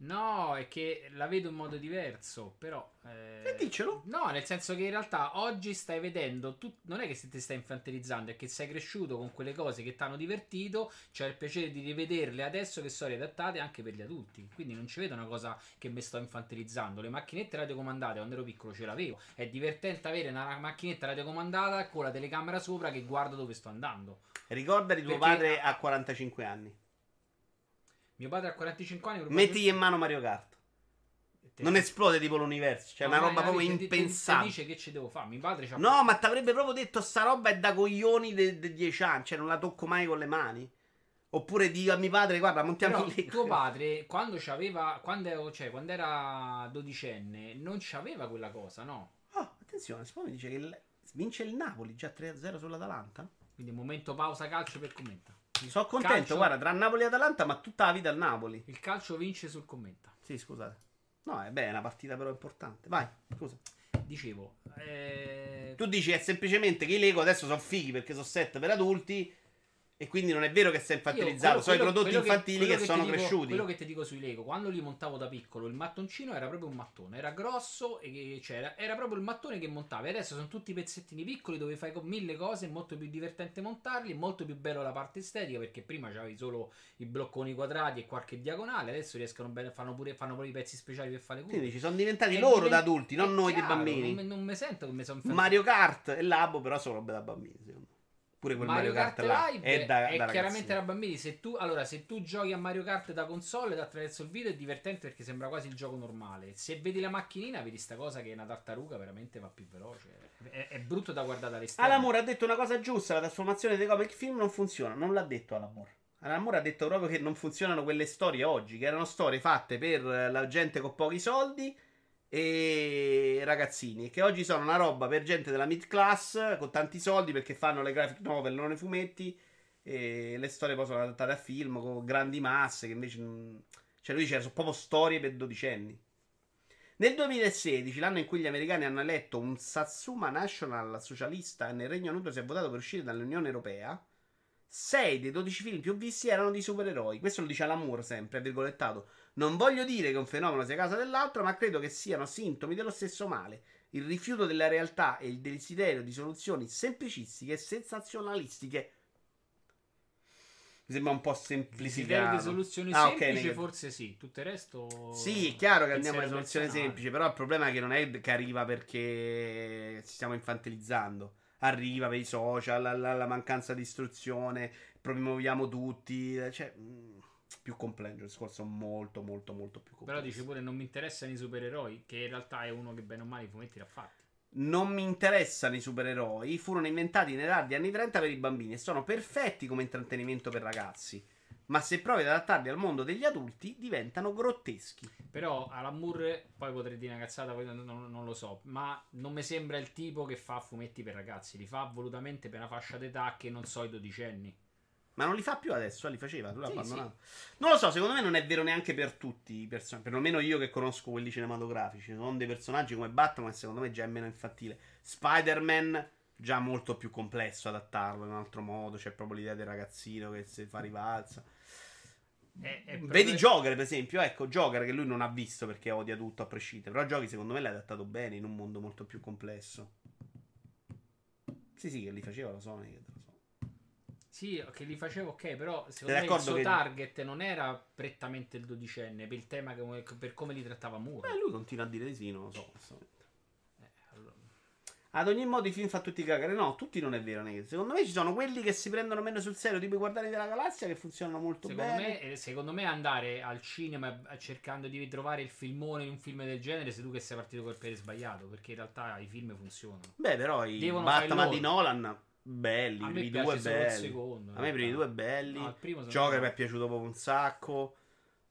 No, è che la vedo in modo diverso, però... eh, E diccelo. No, nel senso che in realtà oggi stai vedendo, tu, non è che se ti stai infantilizzando, è che sei cresciuto con quelle cose che ti hanno divertito, c'è il piacere di rivederle adesso che sono riadattate anche per gli adulti. Quindi non ci vedo una cosa che mi sto infantilizzando. Le macchinette radiocomandate quando ero piccolo ce l'avevo. È divertente avere una macchinetta radiocomandata con la telecamera sopra che guarda dove sto andando. Ricorda di tuo Perché- padre a 45 anni. Mio padre ha 45 anni. Mettigli in mano Mario Kart. Non esplode tipo l'universo. Cioè, No, una roba proprio ti impensabile. dice che ci devo fare. Mio padre c'ha No, ma ti avrebbe proprio detto sta roba è da coglioni di 10 anni. Cioè, non la tocco mai con le mani. Oppure di a mio padre, guarda, montiamo Lego. tuo padre, quando c'aveva. Quando, cioè, quando era dodicenne, non c'aveva quella cosa, no? Oh, attenzione, poi mi dice che il- vince il Napoli già 3-0 sull'Atalanta. Quindi momento pausa calcio per commenta. Il Sono contento, calcio- guarda, tra Napoli e Atalanta, ma tutta la vita al Napoli. Il calcio vince sul commenta. Sì, scusate. No, è beh, è una partita però importante. Vai, scusa. Dicevo, eh, Tu dici è semplicemente che i Lego adesso sono fighi perché sono set per adulti e quindi non è vero che sei infantilizzato, Io- sono i prodotti infantili quello che, ti sono dico- cresciuti. Quello che ti dico sui Lego, quando li montavo da piccolo, il mattoncino era proprio un mattone, era grosso e che- cioè, era, proprio il mattone che montavi. Adesso sono tutti pezzettini piccoli dove fai con mille cose, è molto più divertente montarli, è molto più bello la parte estetica perché prima c'avevi solo i blocconi quadrati e qualche diagonale, adesso riescono bene, fanno pure, fanno pure i pezzi speciali per fare le Quindi curve. ci sono diventati È loro divent- da adulti, non è noi chiaro, dei bambini. Non, non mi sento che mi sono Mario Kart e Labo però sono robe da bambini, secondo me. Pure quel Mario, Kart, là Live è da, è da chiaramente da bambini. Se tu, allora, se tu giochi a Mario Kart da console ed attraverso il video è divertente perché sembra quasi il gioco normale. Se vedi la macchinina, vedi sta cosa che è una tartaruga, veramente va più veloce. È, è brutto da guardare all'esterno. Alamur ha detto una cosa giusta, la trasformazione dei comic film non funziona, non l'ha detto Alamur. Alamur ha detto proprio che non funzionano quelle storie oggi, che erano storie fatte per la gente con pochi soldi e ragazzini, che oggi sono una roba per gente della mid class con tanti soldi perché fanno le graphic novel, non i fumetti e le storie poi sono adattate a film con grandi masse che invece cioè lui dice sono proprio storie per dodicenni. Nel 2016, l'anno in cui gli americani hanno eletto un Satsuma National socialista e nel Regno Unito si è votato per uscire dall'Unione Europea, 6 dei 12 film più visti erano di supereroi. Questo lo dice Alamour sempre, virgolettato. Non voglio dire che un fenomeno sia causa dell'altro, ma credo che siano sintomi dello stesso male. Il rifiuto della realtà e il desiderio di soluzioni semplicistiche e sensazionalistiche. Mi sembra un po' semplificato. di soluzioni Ah, semplici, neg- forse sì. Tutto il resto. Sì, è chiaro che andiamo soluzioni personale. semplici, però il problema è che non è che arriva perché ci stiamo infantilizzando. Arriva per i social, la, la- la mancanza di istruzione, promuoviamo tutti, cioè mh, più complesso, il discorso molto molto molto più complesso. Però dice pure non mi interessano i supereroi, che in realtà è uno che bene o male i fumetti l'ha fatti. Non mi interessano i supereroi, furono inventati nei tardi anni 30 per i bambini e sono perfetti come intrattenimento per ragazzi. Ma se provi ad adattarli al mondo degli adulti, diventano grotteschi. Però Alan Moore, poi potrei dire una cazzata, poi non, non- lo so, ma non mi sembra il tipo che fa fumetti per ragazzi, li fa volutamente per una fascia d'età che non so i dodicenni. Ma non li fa più adesso, eh, li faceva, tu l'ha Sì, abbandonato. Non lo so, secondo me non è vero neanche per tutti i personaggi, perlomeno io che conosco quelli cinematografici. Ci sono dei personaggi come Batman che secondo me già è meno infantile. Spider-Man già molto più complesso adattarlo in un altro modo, c'è proprio l'idea del ragazzino che si fa rivalsa. È- è proprio- Vedi Joker, per esempio, ecco, Joker che lui non ha visto perché odia tutto a prescindere, però Joker secondo me l'ha adattato bene in un mondo molto più complesso. Sì, sì, che li faceva la Sony, che te lo so. Sì, che li facevo ok, però secondo Sei me il suo che- target non era prettamente il dodicenne, per il tema che, per come li trattava Moore. Beh, lui continua a dire di sì, non lo so. Ad ogni modo i film fa tutti cagare. No, tutti non è vero. Neghi. Secondo me ci sono quelli che si prendono meno sul serio, tipo i Guardiani della Galassia, che funzionano molto Secondo bene. me, eh, secondo me andare al cinema cercando di trovare il filmone in un film del genere sei tu che sei partito col piede sbagliato, perché in realtà i film funzionano. Beh, però i Devono Batman di Nolan, belli. I piace due belli. secondo, A me i primi due belli. No, Joker mi è piaciuto proprio un sacco.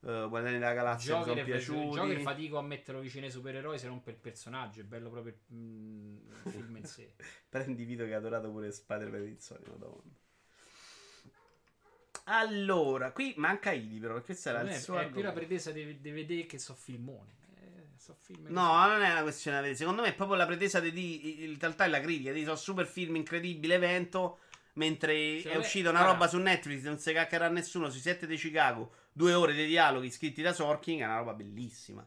Uh, Guardiani della Galassia mi sono piaciuti. Joker fatico a metterlo vicino ai supereroi se non per il personaggio, è bello proprio il, mm, il film in sé. Prendi Vito che ha adorato pure Spider-Man in Sony, madonna. Allora, qui manca Idi però, perché era Secondo il suo è più la pretesa di, di vedere che so filmoni. Eh, so film No, non è una questione. Secondo me è proprio la pretesa di, di in realtà è la critica. Di so super film incredibile evento. Mentre Secondo è me- uscita una roba su Netflix, non si caccherà nessuno. Sui set di Chicago, due ore di dialoghi scritti da Sorkin. È una roba bellissima.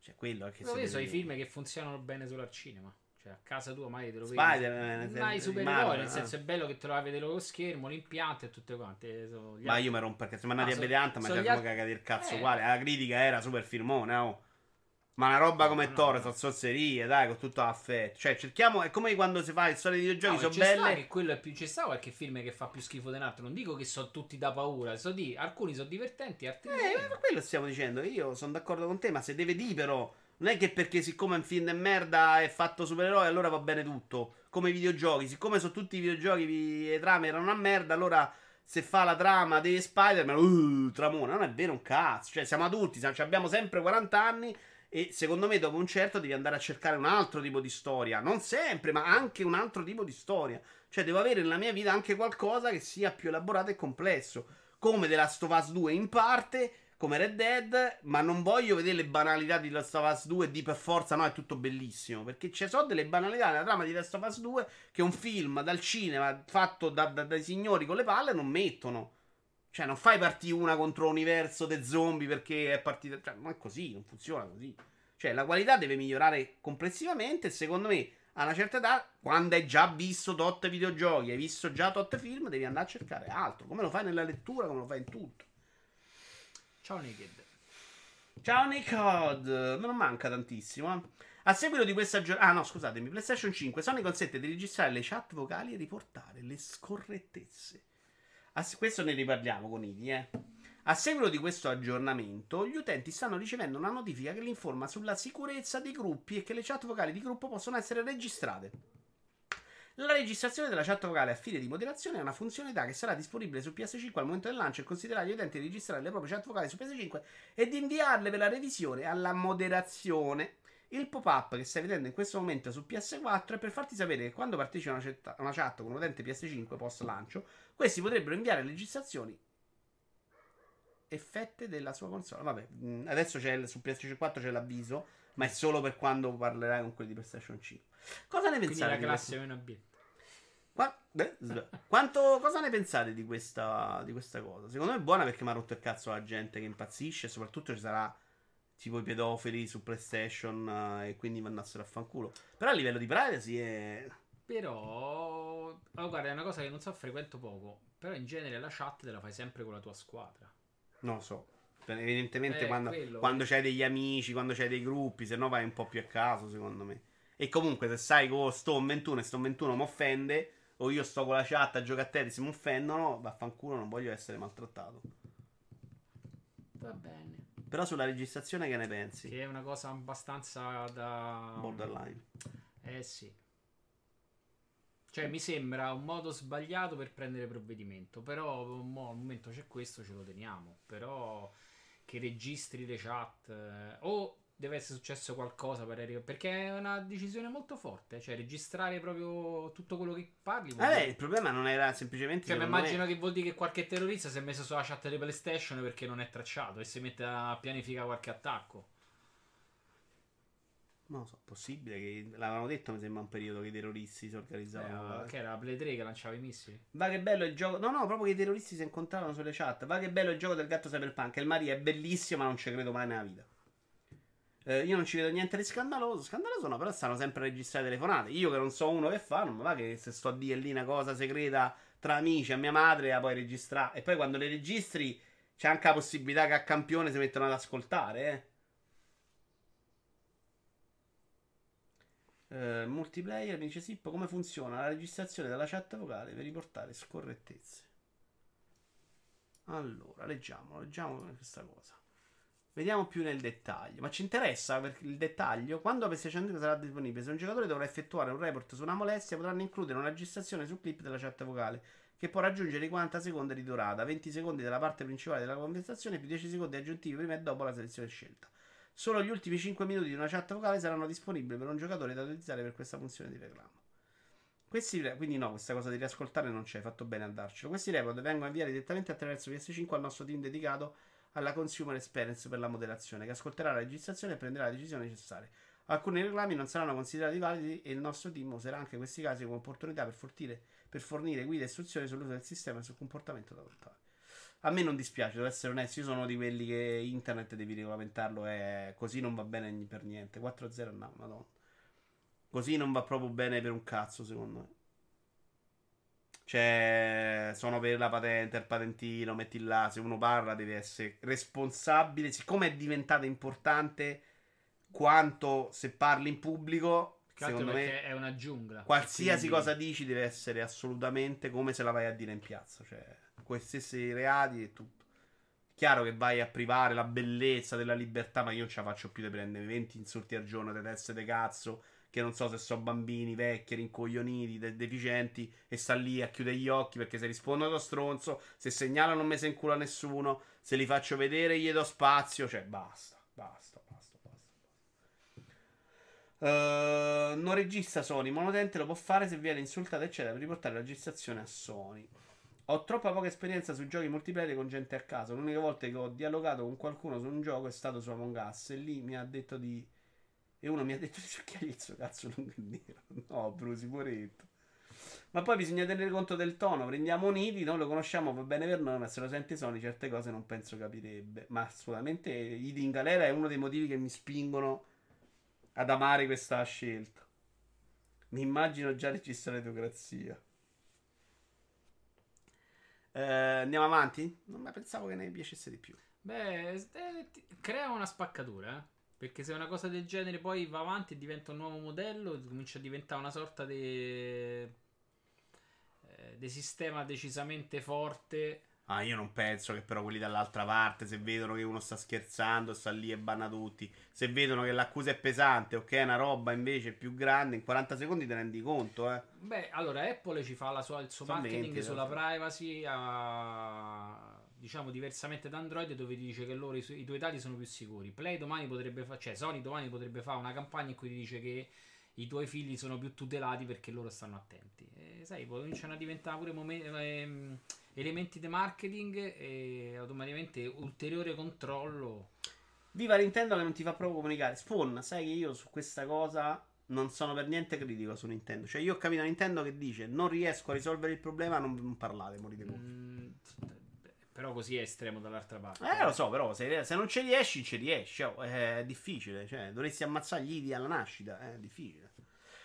Cioè, quello è che Però si io so i film che funzionano bene solo al cinema. Cioè, a casa tua mai te lo vedi. Spider-Man, Ma i eh, supereroi, Marvel, nel eh. senso è bello che te lo vai a vedere lo schermo, l'impianto e tutte quante. so gli Ma altri- io mi rompo perché siamo andati Ah, a vedere Ant, ma siamo altri- cagati il cazzo Eh. uguale. La critica era super filmone, oh. Ma una roba come No, Thor, no. sono zozzerie, dai, con tutto affetto. Cioè, cerchiamo. È come quando si fa le storie di videogiochi, No, sono sta belle. che quello è più ci sta qualche film che fa più schifo di un altro. Non dico che sono tutti da paura, so di alcuni sono divertenti, altri Eh, ma quello stiamo dicendo. Io sono d'accordo con te, ma se deve dire, però. Non è che perché siccome è un film di merda è fatto supereroe, allora va bene tutto. Come i videogiochi. Siccome sono tutti i videogiochi vi- e trame erano una merda, allora se fa la trama di Spider-Man, uh, tramone. Non è vero un cazzo. Cioè, siamo adulti, siamo- abbiamo sempre 40 anni. E secondo me, dopo un certo, devi andare a cercare un altro tipo di storia. Non sempre, ma anche un altro tipo di storia. Cioè, devo avere nella mia vita anche qualcosa che sia più elaborato e complesso. Come The Last of Us 2 in parte, come Red Dead, ma non voglio vedere le banalità di Last of Us 2 di per forza, no, è tutto bellissimo. Perché ci sono delle banalità nella trama di Last of Us 2 che un film dal cinema fatto da- da- dai signori con le palle non mettono. Cioè, non fai partire una contro l'universo dei zombie perché è partita. Cioè, non è così, non funziona così. Cioè, la qualità deve migliorare complessivamente. E secondo me, a una certa età, quando hai già visto tot videogiochi, hai visto già tot film, devi andare a cercare altro. Come lo fai nella lettura, come lo fai in tutto. Ciao Naked. Ciao Nicod, non manca tantissimo. eh. A seguito di questa giornata, ah no, scusatemi, PlayStation 5, Sony consente di registrare le chat vocali e riportare le scorrettezze. A questo ne riparliamo con Idi, eh. A seguito di questo aggiornamento, gli utenti stanno ricevendo una notifica che li informa sulla sicurezza dei gruppi e che le chat vocali di gruppo possono essere registrate. La registrazione della chat vocale a fine di moderazione è una funzionalità che sarà disponibile su PS5 al momento del lancio e considera agli utenti di registrare le proprie chat vocali su PS5 e di inviarle per la revisione alla moderazione. Il pop-up che stai vedendo in questo momento su PS4 è per farti sapere che quando partecipa a una, chat- una chat con un utente PS5 post lancio, questi potrebbero inviare registrazioni effette della sua console. Vabbè, mh, adesso c'è il- su PS4 c'è l'avviso, ma è solo per quando parlerai con quelli di PlayStation 5. Cosa ne Quindi pensate la di classe meno B. Qua- sbra- Quanto, cosa ne pensate di questa, di questa cosa? Secondo me è buona perché mi ha rotto il cazzo la gente che impazzisce. e Soprattutto ci sarà tipo i pedofili su PlayStation eh, e quindi mandassero a fanculo. Però a livello di privacy è. Però, oh, guarda, è una cosa che non so, frequento poco. Però in genere la chat te la fai sempre con la tua squadra. Non so. Evidentemente Eh, quando, quello. quando c'hai degli amici, quando c'hai dei gruppi, se no vai un po' più a caso, secondo me. E comunque se sai che oh, sto in 21 e sto in 21 mi offende, o io sto con la chat a giocare a te e si mi offendono, vaffanculo, non voglio essere maltrattato. Va bene. Però sulla registrazione che ne pensi? Che è una cosa abbastanza da. Borderline. Eh sì. Cioè, mi sembra un modo sbagliato per prendere provvedimento. Però mo, al momento c'è questo, ce lo teniamo. Però che registri le chat. eh, o deve essere successo qualcosa per arrivare. Perché è una decisione molto forte. Cioè, registrare proprio tutto quello che parli. vuol Eh dire- il problema non era semplicemente. Cioè, secondo me- immagino che vuol dire che qualche terrorista si è messo sulla chat di PlayStation perché non è tracciato e si mette a pianificare qualche attacco. Non lo so, possibile che l'avevano detto, mi sembra un periodo che i terroristi si organizzavano. Eh, che era la Play 3 che lanciava i missili. Va che bello il gioco. No, no, proprio che i terroristi si incontravano sulle chat. Va che bello il gioco del gatto cyberpunk. Il Maria è bellissimo, ma non ci credo mai nella vita. Eh, io non ci vedo niente di scandaloso. Scandaloso no, però stanno sempre a registrare telefonate. Io che non so uno che fa, non va che se sto a dire lì una cosa segreta tra amici a mia madre la puoi registrare. E poi quando le registri c'è anche la possibilità che a campione si mettano ad ascoltare, eh. Eh, multiplayer mi dice Sippo come funziona la registrazione della chat vocale per riportare scorrettezze allora leggiamo leggiamo questa cosa vediamo più nel dettaglio ma ci interessa per il dettaglio quando la PlayStation 5 sarà disponibile se un giocatore dovrà effettuare un report su una molestia potranno includere una registrazione su clip della chat vocale che può raggiungere i 40 secondi di durata 20 secondi della parte principale della conversazione più 10 secondi aggiuntivi prima e dopo la selezione scelta Solo gli ultimi 5 minuti di una chat vocale saranno disponibili per un giocatore da utilizzare per questa funzione di reclamo. Questi, quindi no, questa cosa di riascoltare non c'è, hai fatto bene a darcelo. Questi report vengono inviati direttamente attraverso PS5 al nostro team dedicato alla consumer experience per la moderazione, che ascolterà la registrazione e prenderà le decisioni necessarie. Alcuni reclami non saranno considerati validi e il nostro team userà anche questi casi come opportunità per fornire, per fornire guide e istruzioni sull'uso del sistema e sul comportamento da adottare. A me non dispiace, devo essere onesto. Io sono di quelli che internet devi regolamentarlo e così non va bene per niente. 4-0 no, madonna. Così non va proprio bene per un cazzo, secondo me. Cioè, sono per la patente, il patentino, metti là. Se uno parla, deve essere responsabile. Siccome è diventata importante quanto se parli in pubblico, secondo me è una giungla. Qualsiasi Quindi- cosa dici deve essere assolutamente come se la vai a dire in piazza, cioè stessi reati e tutto. Chiaro che vai a privare la bellezza della libertà, ma io non ce la faccio più di prendere 20 insulti al giorno, di teste di cazzo, che non so se sono bambini, vecchi, rincoglioniti, de- deficienti, e sta lì a chiudere gli occhi perché se rispondono da stronzo, se segnalo non mi se incula nessuno, se li faccio vedere gli do spazio, cioè basta, basta, basta, basta. Uh, non registra Sony, monotente lo può fare se viene insultato eccetera per riportare la registrazione a Sony. Ho troppa poca esperienza sui giochi multiplayer con gente a caso. L'unica volta che ho dialogato con qualcuno su un gioco è stato su Among Us. E lì mi ha detto di. E uno mi ha detto di cercare il suo cazzo lungo e nero. No, Brusi, poretto. Ma poi bisogna tenere conto del tono. Prendiamo Nidi, noi lo conosciamo, va bene per noi, ma se lo sente Sony certe cose non penso capirebbe. Ma assolutamente Idi in galera è uno dei motivi che mi spingono ad amare questa scelta. Mi immagino già registrare Teocrazia. Eh, andiamo avanti? Non pensavo che ne piacesse di più. Beh, eh, crea una spaccatura, eh. Perché se una cosa del genere poi va avanti e diventa un nuovo modello, comincia a diventare una sorta di eh, di sistema decisamente forte. Ah, io non penso che però quelli dall'altra parte, se vedono che uno sta scherzando, sta lì e banna tutti. Se vedono che l'accusa è pesante o che è una roba invece più grande, in 40 secondi te rendi conto, eh. Beh, allora Apple ci fa la sua- il suo Sono marketing 20, sulla sì. privacy, a- diciamo diversamente da Android, dove ti dice che loro i, su- i tuoi dati sono più sicuri. Play domani potrebbe fare, cioè Sony domani potrebbe fare una campagna in cui ti dice che i tuoi figli sono più tutelati perché loro stanno attenti. E sai, cominciano a diventare pure momen- ehm, elementi di marketing e automaticamente ulteriore controllo. Viva Nintendo che non ti fa proprio comunicare. Spawn, sai che io su questa cosa non sono per niente critico su Nintendo. Cioè, io ho capito Nintendo che dice non riesco a risolvere il problema, non, non parlate, morite voi. Mm, però così è estremo dall'altra parte. Eh, lo so, però se, se non ci riesci, ci riesci. Cioè, è difficile. Cioè, dovresti ammazzare gli idi alla nascita. È difficile.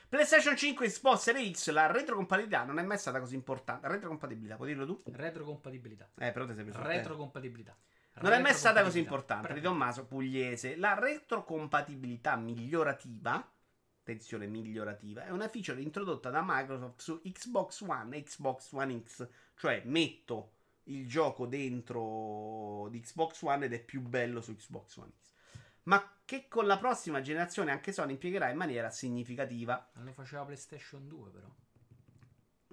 PlayStation 5 Xbox Series X, la retrocompatibilità non è mai stata così importante. Retrocompatibilità, puoi dirlo tu? Retrocompatibilità. Eh, però te sei preso. Retrocompatibilità. Non è mai stata così importante. Di Tommaso Pugliese. La retrocompatibilità migliorativa, attenzione migliorativa, è una feature introdotta da Microsoft su Xbox One e Xbox One X. Cioè, metto il gioco dentro di Xbox One ed è più bello su Xbox One X. Ma che con la prossima generazione anche Sony impiegherà in maniera significativa. Non lo faceva PlayStation 2 però.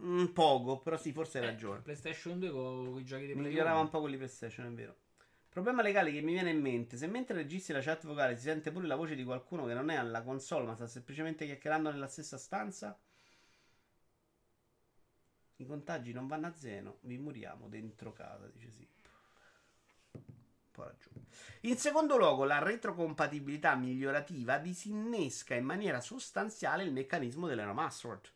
Mm, poco, però sì, forse hai Eh, ragione. PlayStation 2 con i giochi di Play Migliorava 1. un po' quelli PlayStation, è vero. Problema legale che mi viene in mente: se mentre registri la chat vocale si sente pure la voce di qualcuno che non è alla console, ma sta semplicemente chiacchierando nella stessa stanza, i contagi non vanno a zero, vi muriamo dentro casa, dice sì. Un po' ragione. In secondo luogo, la retrocompatibilità migliorativa disinnesca in maniera sostanziale il meccanismo delle remastered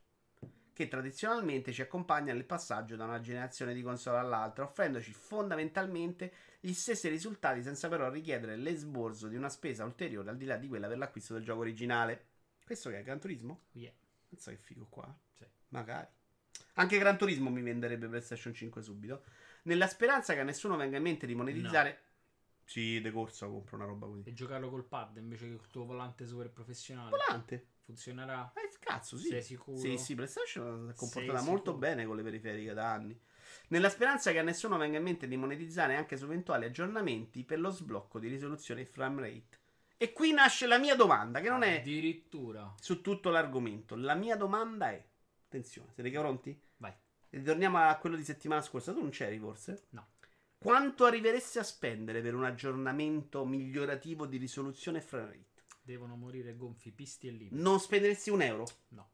che tradizionalmente ci accompagna nel passaggio da una generazione di console all'altra, offrendoci fondamentalmente gli stessi risultati senza però richiedere l'esborso di una spesa ulteriore al di là di quella per l'acquisto del gioco originale. Questo che è Gran Turismo? Yeah. Pensa che figo qua. Sì. Magari. Anche Gran Turismo mi venderebbe PlayStation 5 subito. Nella speranza che a nessuno venga in mente di monetizzare. Sì, de corsa compro una roba così. E giocarlo col pad invece che col tuo volante super professionale. Volante. Funzionerà? Eh, cazzo, sì. Sei sicuro? Sì, sì, PlayStation si è comportata molto bene con le periferiche da anni. Nella speranza che a nessuno venga in mente di monetizzare anche su eventuali aggiornamenti per lo sblocco di risoluzione e frame rate. E qui nasce la mia domanda, che non è Addirittura. su tutto l'argomento. La mia domanda è: attenzione, siete pronti? Ritorniamo a quello di settimana scorsa. Tu non c'eri forse? No. Quanto arriveresti a spendere per un aggiornamento migliorativo di risoluzione e frame rate? Devono morire gonfi, pisti e liberi. Non spenderesti un euro? No.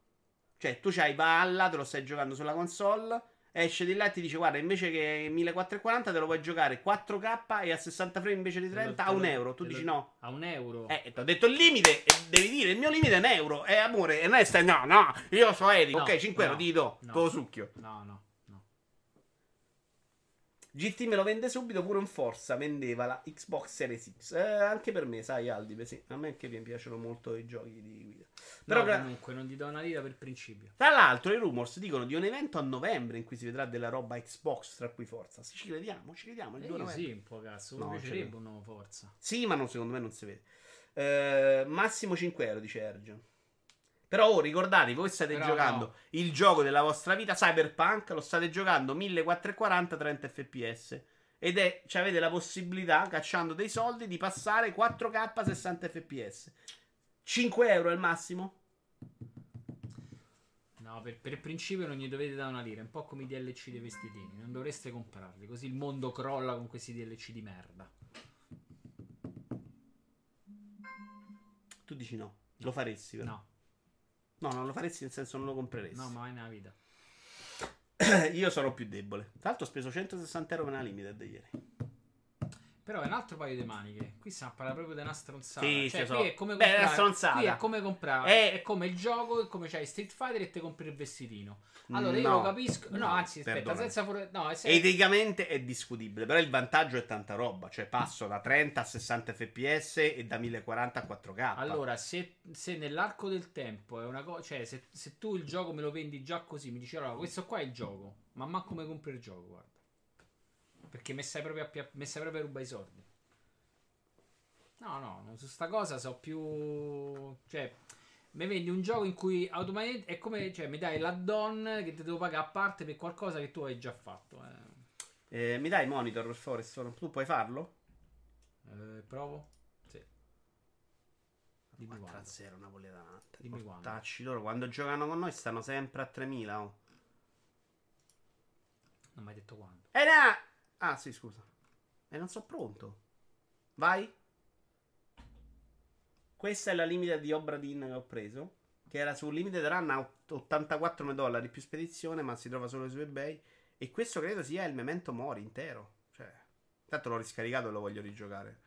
Cioè, tu c'hai Valhalla, te lo stai giocando sulla console. Esce di là e ti dice: Guarda, invece che 1440 te lo puoi giocare 4K e a 60 frame invece di Te lo- 30 a un euro. Tu dici lo- no. A un euro. Eh, ti ho detto il limite. Devi dire: il mio limite è un euro. Eh, amore, e non è stai. No, no, io so etico. No, ok, 5 euro no, ti do. no. Te lo succhio. No, no, no. GT me lo vende subito. Pure un Forza vendeva la Xbox Series X. Eh, anche per me, sai, Aldi. Sì. A me anche mi piacciono molto i giochi di guida. Però, Però comunque non ti do una lira per principio. Tra l'altro, i rumors dicono di un evento a novembre in cui si vedrà della roba Xbox, tra cui Forza. Sì, ci crediamo, ci crediamo. Il E 2 io novembre. sì, un po' cazzo. No, piacerebbe un nuovo Forza. Sì, ma non, secondo me non si vede. Eh, massimo 5 euro, dice Ergio. Però oh, ricordatevi, voi state Però giocando no. il gioco della vostra vita, Cyberpunk, lo state giocando 1440 30 fps. Ed è, cioè avete la possibilità, cacciando dei soldi, di passare 4K 60 fps. 5 euro è il massimo? No, per, per principio non gli dovete dare una lira. È un po' come i DLC dei vestitini. Non dovreste comprarli. Così il mondo crolla con questi DLC di merda. Tu dici no. Lo faresti però. No, No, non lo faresti nel senso non lo compreresti. no, mai nella vita. Io sono più debole. Tra l'altro ho speso 160 euro per una limited ieri. Però è un altro paio di maniche. Qui stiamo a parlare proprio di una stronzata. Sì, cioè, sì, qui so. è come Beh, è una comprare. stronzata. Qui è come comprare. Eh. È come il gioco, è come c'hai Street Fighter e te compri il vestitino. Allora io No. lo capisco. No, No, anzi, aspetta, perdonami. senza fuori. No, è se- Eticamente è discutibile, però il vantaggio è tanta roba. Cioè passo da 30 a 60 fps e da 1040 a 4K. Allora, se, se nell'arco del tempo è una cosa. Cioè, se, se tu il gioco me lo vendi già così, mi dici allora, questo qua è il gioco. Ma manco come compri il gioco, guarda. Perché mi stai proprio a, pia- mi stai proprio a rubare i soldi. No, no, su sta cosa so più. Cioè, mi vendi un gioco in cui automaticamente è come. Cioè, mi dai l'add-on che ti devo pagare a parte per qualcosa che tu hai già fatto. Eh. Eh, mi dai monitor per favore? Sono- Tu puoi farlo? Eh, provo? Sì. Dimmi 4 a quando. 0 Napoli Atalanta. Dimmi quando. Portacci loro quando giocano con noi stanno sempre a 3000. Oh. Non mi hai detto quando. Eh, no! Ah, sì, scusa. E non sono pronto. Vai. Questa è la limite di Obradin che ho preso. Che era su Limited Run a 84 dollari più spedizione, ma si trova solo su eBay. E questo credo sia il Memento Mori intero. Cioè, tanto l'ho riscaricato e lo voglio rigiocare.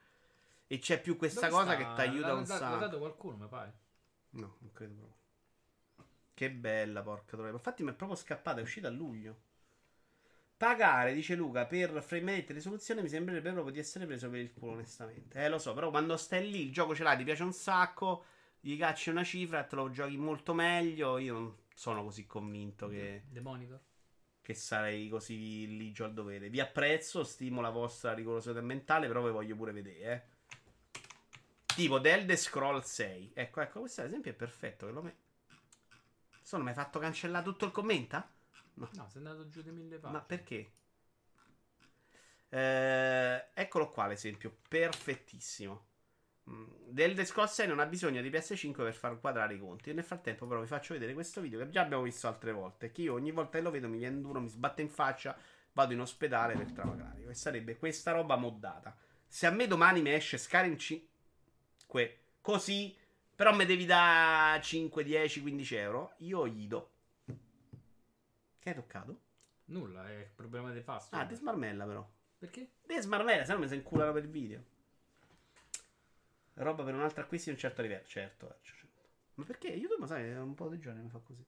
E c'è più questa Dove cosa sta? che ti aiuta un l'ha- L'ha sacco. dato qualcuno, mi pare. No, non credo proprio. Che bella, porca troia. Infatti mi è proprio scappata, è uscita a luglio. Pagare, dice Luca, per frame rate e risoluzione mi sembrerebbe proprio di essere preso per il culo, onestamente. Eh, lo so, però quando stai lì, il gioco ce l'hai, ti piace un sacco, gli cacci una cifra, te lo giochi molto meglio. Io non sono così convinto che, The Monitor. che sarei così ligio al dovere. Vi apprezzo, stimo la vostra rigorosità mentale, però vi voglio pure vedere, eh. Tipo The Elder Scroll 6. Ecco, ecco, questo ad esempio è perfetto. Che lo me... Sono mi hai fatto cancellare tutto il commenta? No, sei andato giù di mille pagine. Ma perché? Eh, eccolo qua l'esempio, perfettissimo. Mm, Elder Scrolls 6 non ha bisogno di PS5 per far quadrare i conti. E nel frattempo, però, vi faccio vedere questo video che già abbiamo visto altre volte. Che io ogni volta che lo vedo mi viene duro, mi sbatte in faccia, vado in ospedale per trauma cranico. E sarebbe questa roba moddata. Se a me domani mi esce Skyrim 5 così, però mi devi da 5, 10, 15 euro, io gli do. Che hai toccato? Nulla, è il problema dei fast. Ah, ti smarmella però. Perché? Devi smarmella, se no mi si inculano per il video. Roba per un altro acquisto di un certo livello. Certo, certo. Ma perché? YouTube, sai, è un po' di giorni mi fa così.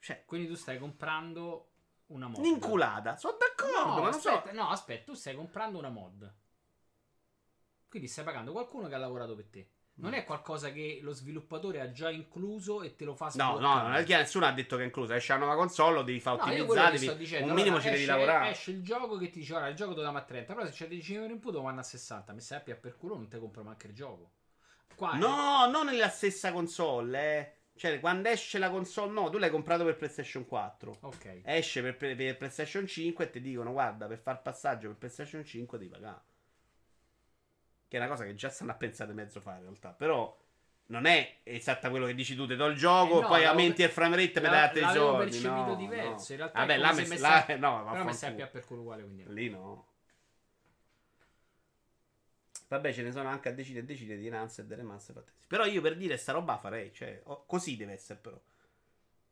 Cioè, Quindi tu stai comprando una mod. un'inculata. Sono d'accordo, No, ma non so. aspetta, no, aspetta, tu stai comprando una mod. Quindi stai pagando qualcuno che ha lavorato per te. Non è qualcosa che lo sviluppatore ha già incluso e te lo fa No, sbloccare. no, non è che nessuno ha detto che è inclusa. Esce la nuova console, lo devi fare No, sto dicendo, un minimo allora, ci devi lavorare. Esce il gioco che ti dice ora il gioco te lo diamo a 30, però se c'è 10 euro in più lo vanno a 60. Mi sappia per culo non te compro manco il gioco. Qua è- No, non nella stessa console, eh. Cioè, quando esce la console, no, tu l'hai comprato per PlayStation 4. Ok. Esce per, per- per PlayStation 5 e ti dicono: Guarda, per far passaggio per PlayStation 5 devi pagare. Che è una cosa che già stanno a pensare mezzo fare in realtà. Però non è esatta quello che dici tu: ti do il gioco, Eh no, poi l'avevo- aumenti il frame rate e mi dai altri l'avevo soldi. percepito no, diverso, no. in realtà è Vabbè, là mi- mi là- no, Però mi vaffanculo. sappia per culo uguale, quindi. Lì no. Vabbè, ce ne sono anche a decine e decine di Rancid e remaster fattesi. Però io per dire sta roba farei, cioè, così deve essere però.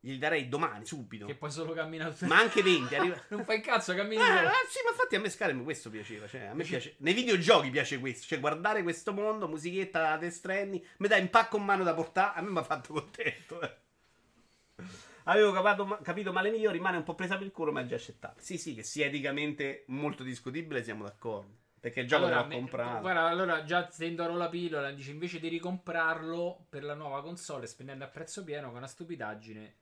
Gli darei domani, subito. Che poi solo cammina tutto. Ma anche 20, arriva... non fai cazzo, cammini Eh, eh, sì, ma infatti a me Skyrim questo piaceva. Cioè, a me piace. Nei videogiochi piace questo. Cioè, guardare questo mondo, musichetta da Stranding, mi dà in pacco in mano da portare. A me mi ha fatto contento. eh. Avevo capato- capito male mio, rimane un po' presa per il culo, ma è già accettato. Sì, sì, che sia eticamente molto discutibile, siamo d'accordo. Perché il gioco Allora, l'ho me- comprato. Guarda, allora già tenderò la pillola. Dice invece di ricomprarlo per la nuova console spendendo a prezzo pieno, è una stupidaggine.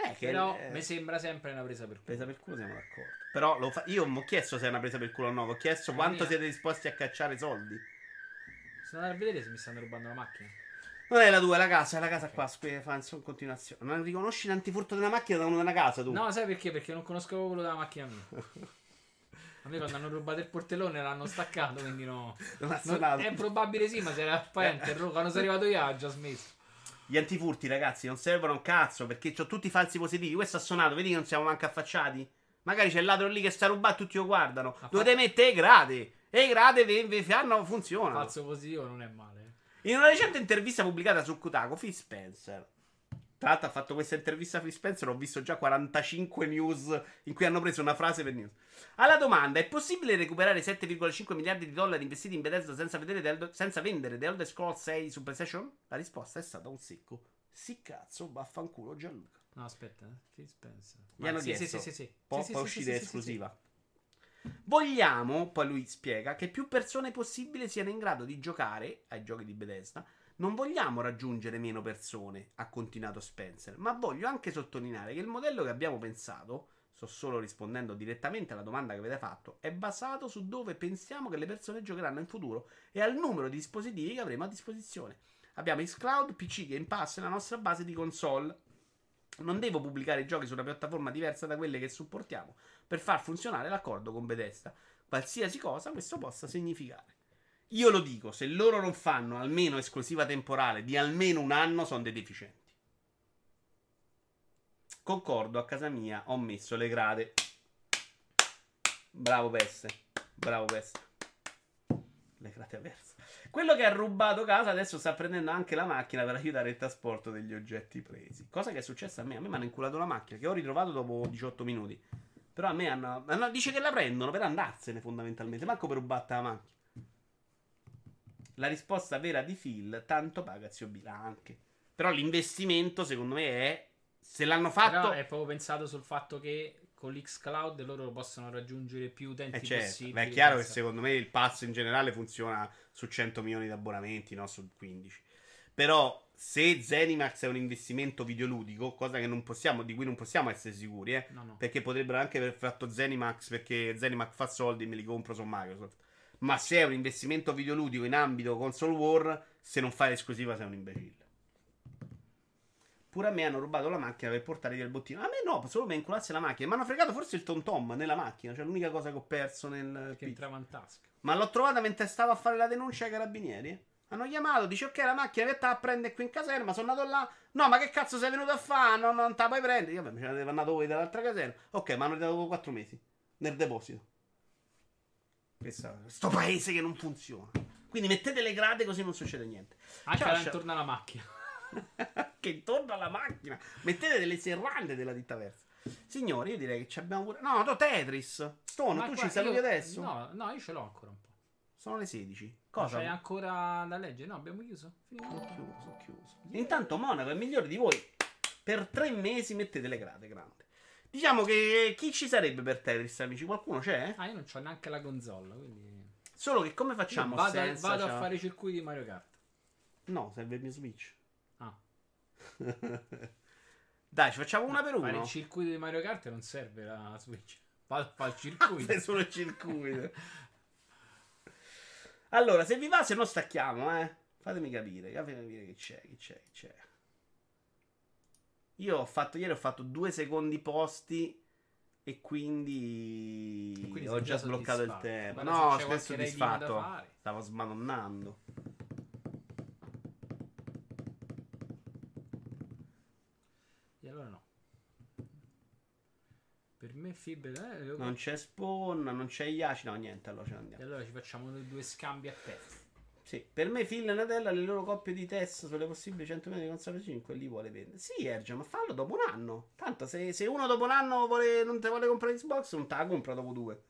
Eh, che Però eh, mi sembra sempre una presa per culo. Presa per culo siamo d'accordo. Però lo fa- io non ho chiesto se è una presa per culo o no, ho chiesto Eh, quanto mia. siete disposti a cacciare soldi. Sono andato a vedere se mi stanno rubando la macchina. Non è la tua, è la casa, è la casa qua, sque- fa in continuazione. Non riconosci l'antifurto della macchina da uno della casa tu? No, sai perché? Perché non conosco quello della macchina mia. A me quando hanno rubato il portellone l'hanno staccato, quindi no. Non ha Non- è probabile sì, ma se era interro- quando sono arrivato io ha già smesso. Gli antifurti, ragazzi, non servono un cazzo perché ho tutti i falsi positivi. Questo ha suonato, vedi che non siamo manco affacciati? Magari c'è il ladro lì che sta rubando, tutti lo guardano. Ha Dovete mettere i grade. E i grade vi, fanno, funzionano. Falso positivo non è male. In una recente intervista pubblicata su Kotaku, Phil Spencer. Tra l'altro ha fatto questa intervista a Phil Spencer, ho visto già 45 news in cui hanno preso una frase per news. Alla domanda, è possibile recuperare 7,5 miliardi di dollari investiti in Bethesda senza, Elder- senza vendere The Elder Scrolls 6 su PlayStation? La risposta è stata un secco. Sì cazzo, vaffanculo Gianluca. No, aspetta, eh. Phil Spencer. Gli hanno sì, sì, chiesto. sì, sì, sì. Può, Sì, sì, uscire sì, esclusiva. Vogliamo, poi lui spiega, che più persone possibile siano in grado di giocare ai giochi di Bethesda. Non vogliamo raggiungere meno persone, ha continuato Spencer, ma voglio anche sottolineare che il modello che abbiamo pensato, sto solo rispondendo direttamente alla domanda che avete fatto, è basato su dove pensiamo che le persone giocheranno in futuro e al numero di dispositivi che avremo a disposizione. Abbiamo Xcloud, PC, Game Pass e la nostra base di console. Non devo pubblicare i giochi su una piattaforma diversa da quelle che supportiamo per far funzionare l'accordo con Bethesda, qualsiasi cosa questo possa significare. Io lo dico, se loro non fanno almeno esclusiva temporale di almeno un anno, sono dei deficienti. Concordo, a casa mia ho messo le grade. Bravo Peste, bravo Peste. Le grade avverse. Quello che ha rubato casa adesso sta prendendo anche la macchina per aiutare il trasporto degli oggetti presi. Cosa che è successa a me. A me mi hanno inculato la macchina che ho ritrovato dopo 18 minuti. Però a me hanno, hanno- dice che la prendono per andarsene fondamentalmente, manco per rubatta la macchina. La risposta vera di Phil, tanto paga zio Bila anche. Però l'investimento secondo me è, se l'hanno Però fatto... è proprio pensato sul fatto che con l'Xcloud loro possono raggiungere più utenti Eh certo, possibili. beh, è chiaro che secondo me il pass in generale funziona su 100 milioni di abbonamenti, no su 15. Però se Zenimax è un investimento videoludico, cosa che non possiamo, di cui non possiamo essere sicuri, eh, No, no. perché potrebbero anche aver fatto Zenimax perché Zenimax fa soldi e me li compro su Microsoft. Ma se è un investimento videoludico in ambito console war, se non fai l'esclusiva sei un imbecille. Pure a me hanno rubato la macchina per portare via il bottino. A me no, solo per incularsi la macchina. Mi hanno fregato forse il tom tom nella macchina. Cioè l'unica cosa che ho perso nel Che entrava in tasca. Ma l'ho trovata mentre stavo a fare la denuncia ai carabinieri. Hanno chiamato, dice ok la macchina che a prendere qui in caserma, sono andato là. No, ma che cazzo sei venuto a fare? Non, non te la puoi prendere. Io vabbè, mi ce ne andato voi dall'altra caserma. Ok, ma hanno dopo 4 mesi. Nel deposito. Questa, sto paese che non funziona. Quindi mettete le grade così non succede niente. Anche Ciao, intorno alla macchina. che intorno alla macchina mettete delle serrande della ditta versa. Signori, io direi che ci abbiamo pure. No, no, Tetris. Stone, Ma tu qua- ci saluti io- adesso? No, no, io ce l'ho ancora un po'. Sono le 16. Ma Cosa? C'è ancora da leggere? No, abbiamo chiuso. Finito. Ho chiuso, ho chiuso. Intanto Monaco è migliore di voi. Per tre mesi mettete le grade grande. Diciamo che chi ci sarebbe per Tetris, amici? Qualcuno c'è? Ah, io non c'ho neanche la console, quindi... Solo che come Io facciamo vado, senza vado c'ha- a fare i circuiti di Mario Kart. No, serve il mio Switch. Ah. Dai, ci facciamo una per Fare uno. il circuito di Mario Kart non serve la Switch. Fa, fa il circuito. Fai solo il circuito. allora, se vi va, se no stacchiamo, eh. Fatemi capire, fatemi capire che c'è, che c'è, che c'è. Io ho fatto ieri ho fatto due secondi posti e quindi, Quindi ho già sbloccato il tempo. No, sono soddisfatto. Stavo smadonnando. E allora no. Per me fibra... Eh, Non c'è spawn, non c'è Iaci, no niente, allora ce ne E allora ci facciamo due- scambi a testa. Sì, per me Phil e Natella le loro coppie di test sulle possibili 100 milioni di console 5 li vuole vendere. Sì, Ergia, ma fallo dopo un anno. Tanto se, se uno dopo un anno vuole- non te vuole comprare Xbox, non te la compra dopo due.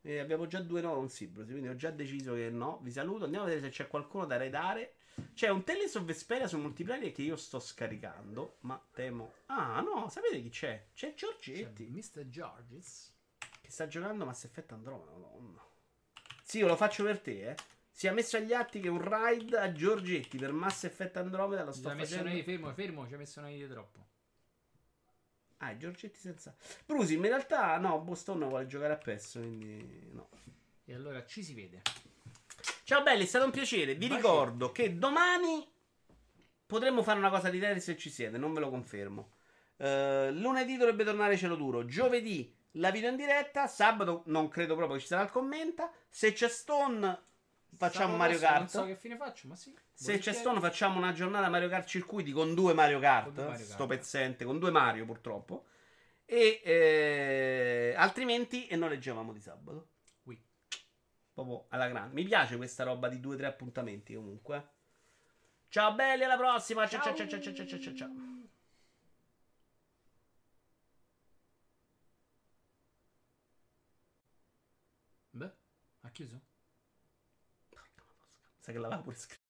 E abbiamo già due no, un Sibrosi, quindi ho già deciso che no. Vi saluto, andiamo a vedere se c'è qualcuno da raidare. C'è un Tales of Vesperia su multiplayer che io sto scaricando, ma temo... Ah, no, sapete chi c'è? C'è Giorgetti. Mr. Georges. Che sta giocando Mass Effect Andromeda, madonna. Sì, lo faccio per te, eh. Si è messo agli atti che un raid a Giorgetti per Mass Effect Andromeda lo Ci sto messo facendo. noi fermo, fermo, ci ha messo noi di troppo. Ah, Giorgetti senza. Brusi, in realtà no, Boston vuole giocare a PES, quindi no. E allora ci si vede. Ciao belli, è stato un piacere. Vi Baci. ricordo che domani potremmo fare una cosa di Tetris se ci siete, non ve lo confermo. Eh, lunedì dovrebbe tornare Cielo Duro. Giovedì la video in diretta. Sabato non credo proprio che ci sarà il commenta. Se c'è Stone, Facciamo Sabato Mario Kart. Non so che fine faccio, ma sì. Se c'è stono facciamo una giornata Mario Kart circuiti con due Mario Kart, Con due Mario sto Kart. pezzente, con due Mario purtroppo. E eh, altrimenti e noleggiavamo di sabato. Qui. Proprio alla grande. Mi piace questa roba di due o tre appuntamenti comunque. Ciao belli, alla prossima. Ciao ciao ciao ciao ciao ciao ciao. ciao. Beh, chiuso? Sai che l'aveva pure scritto.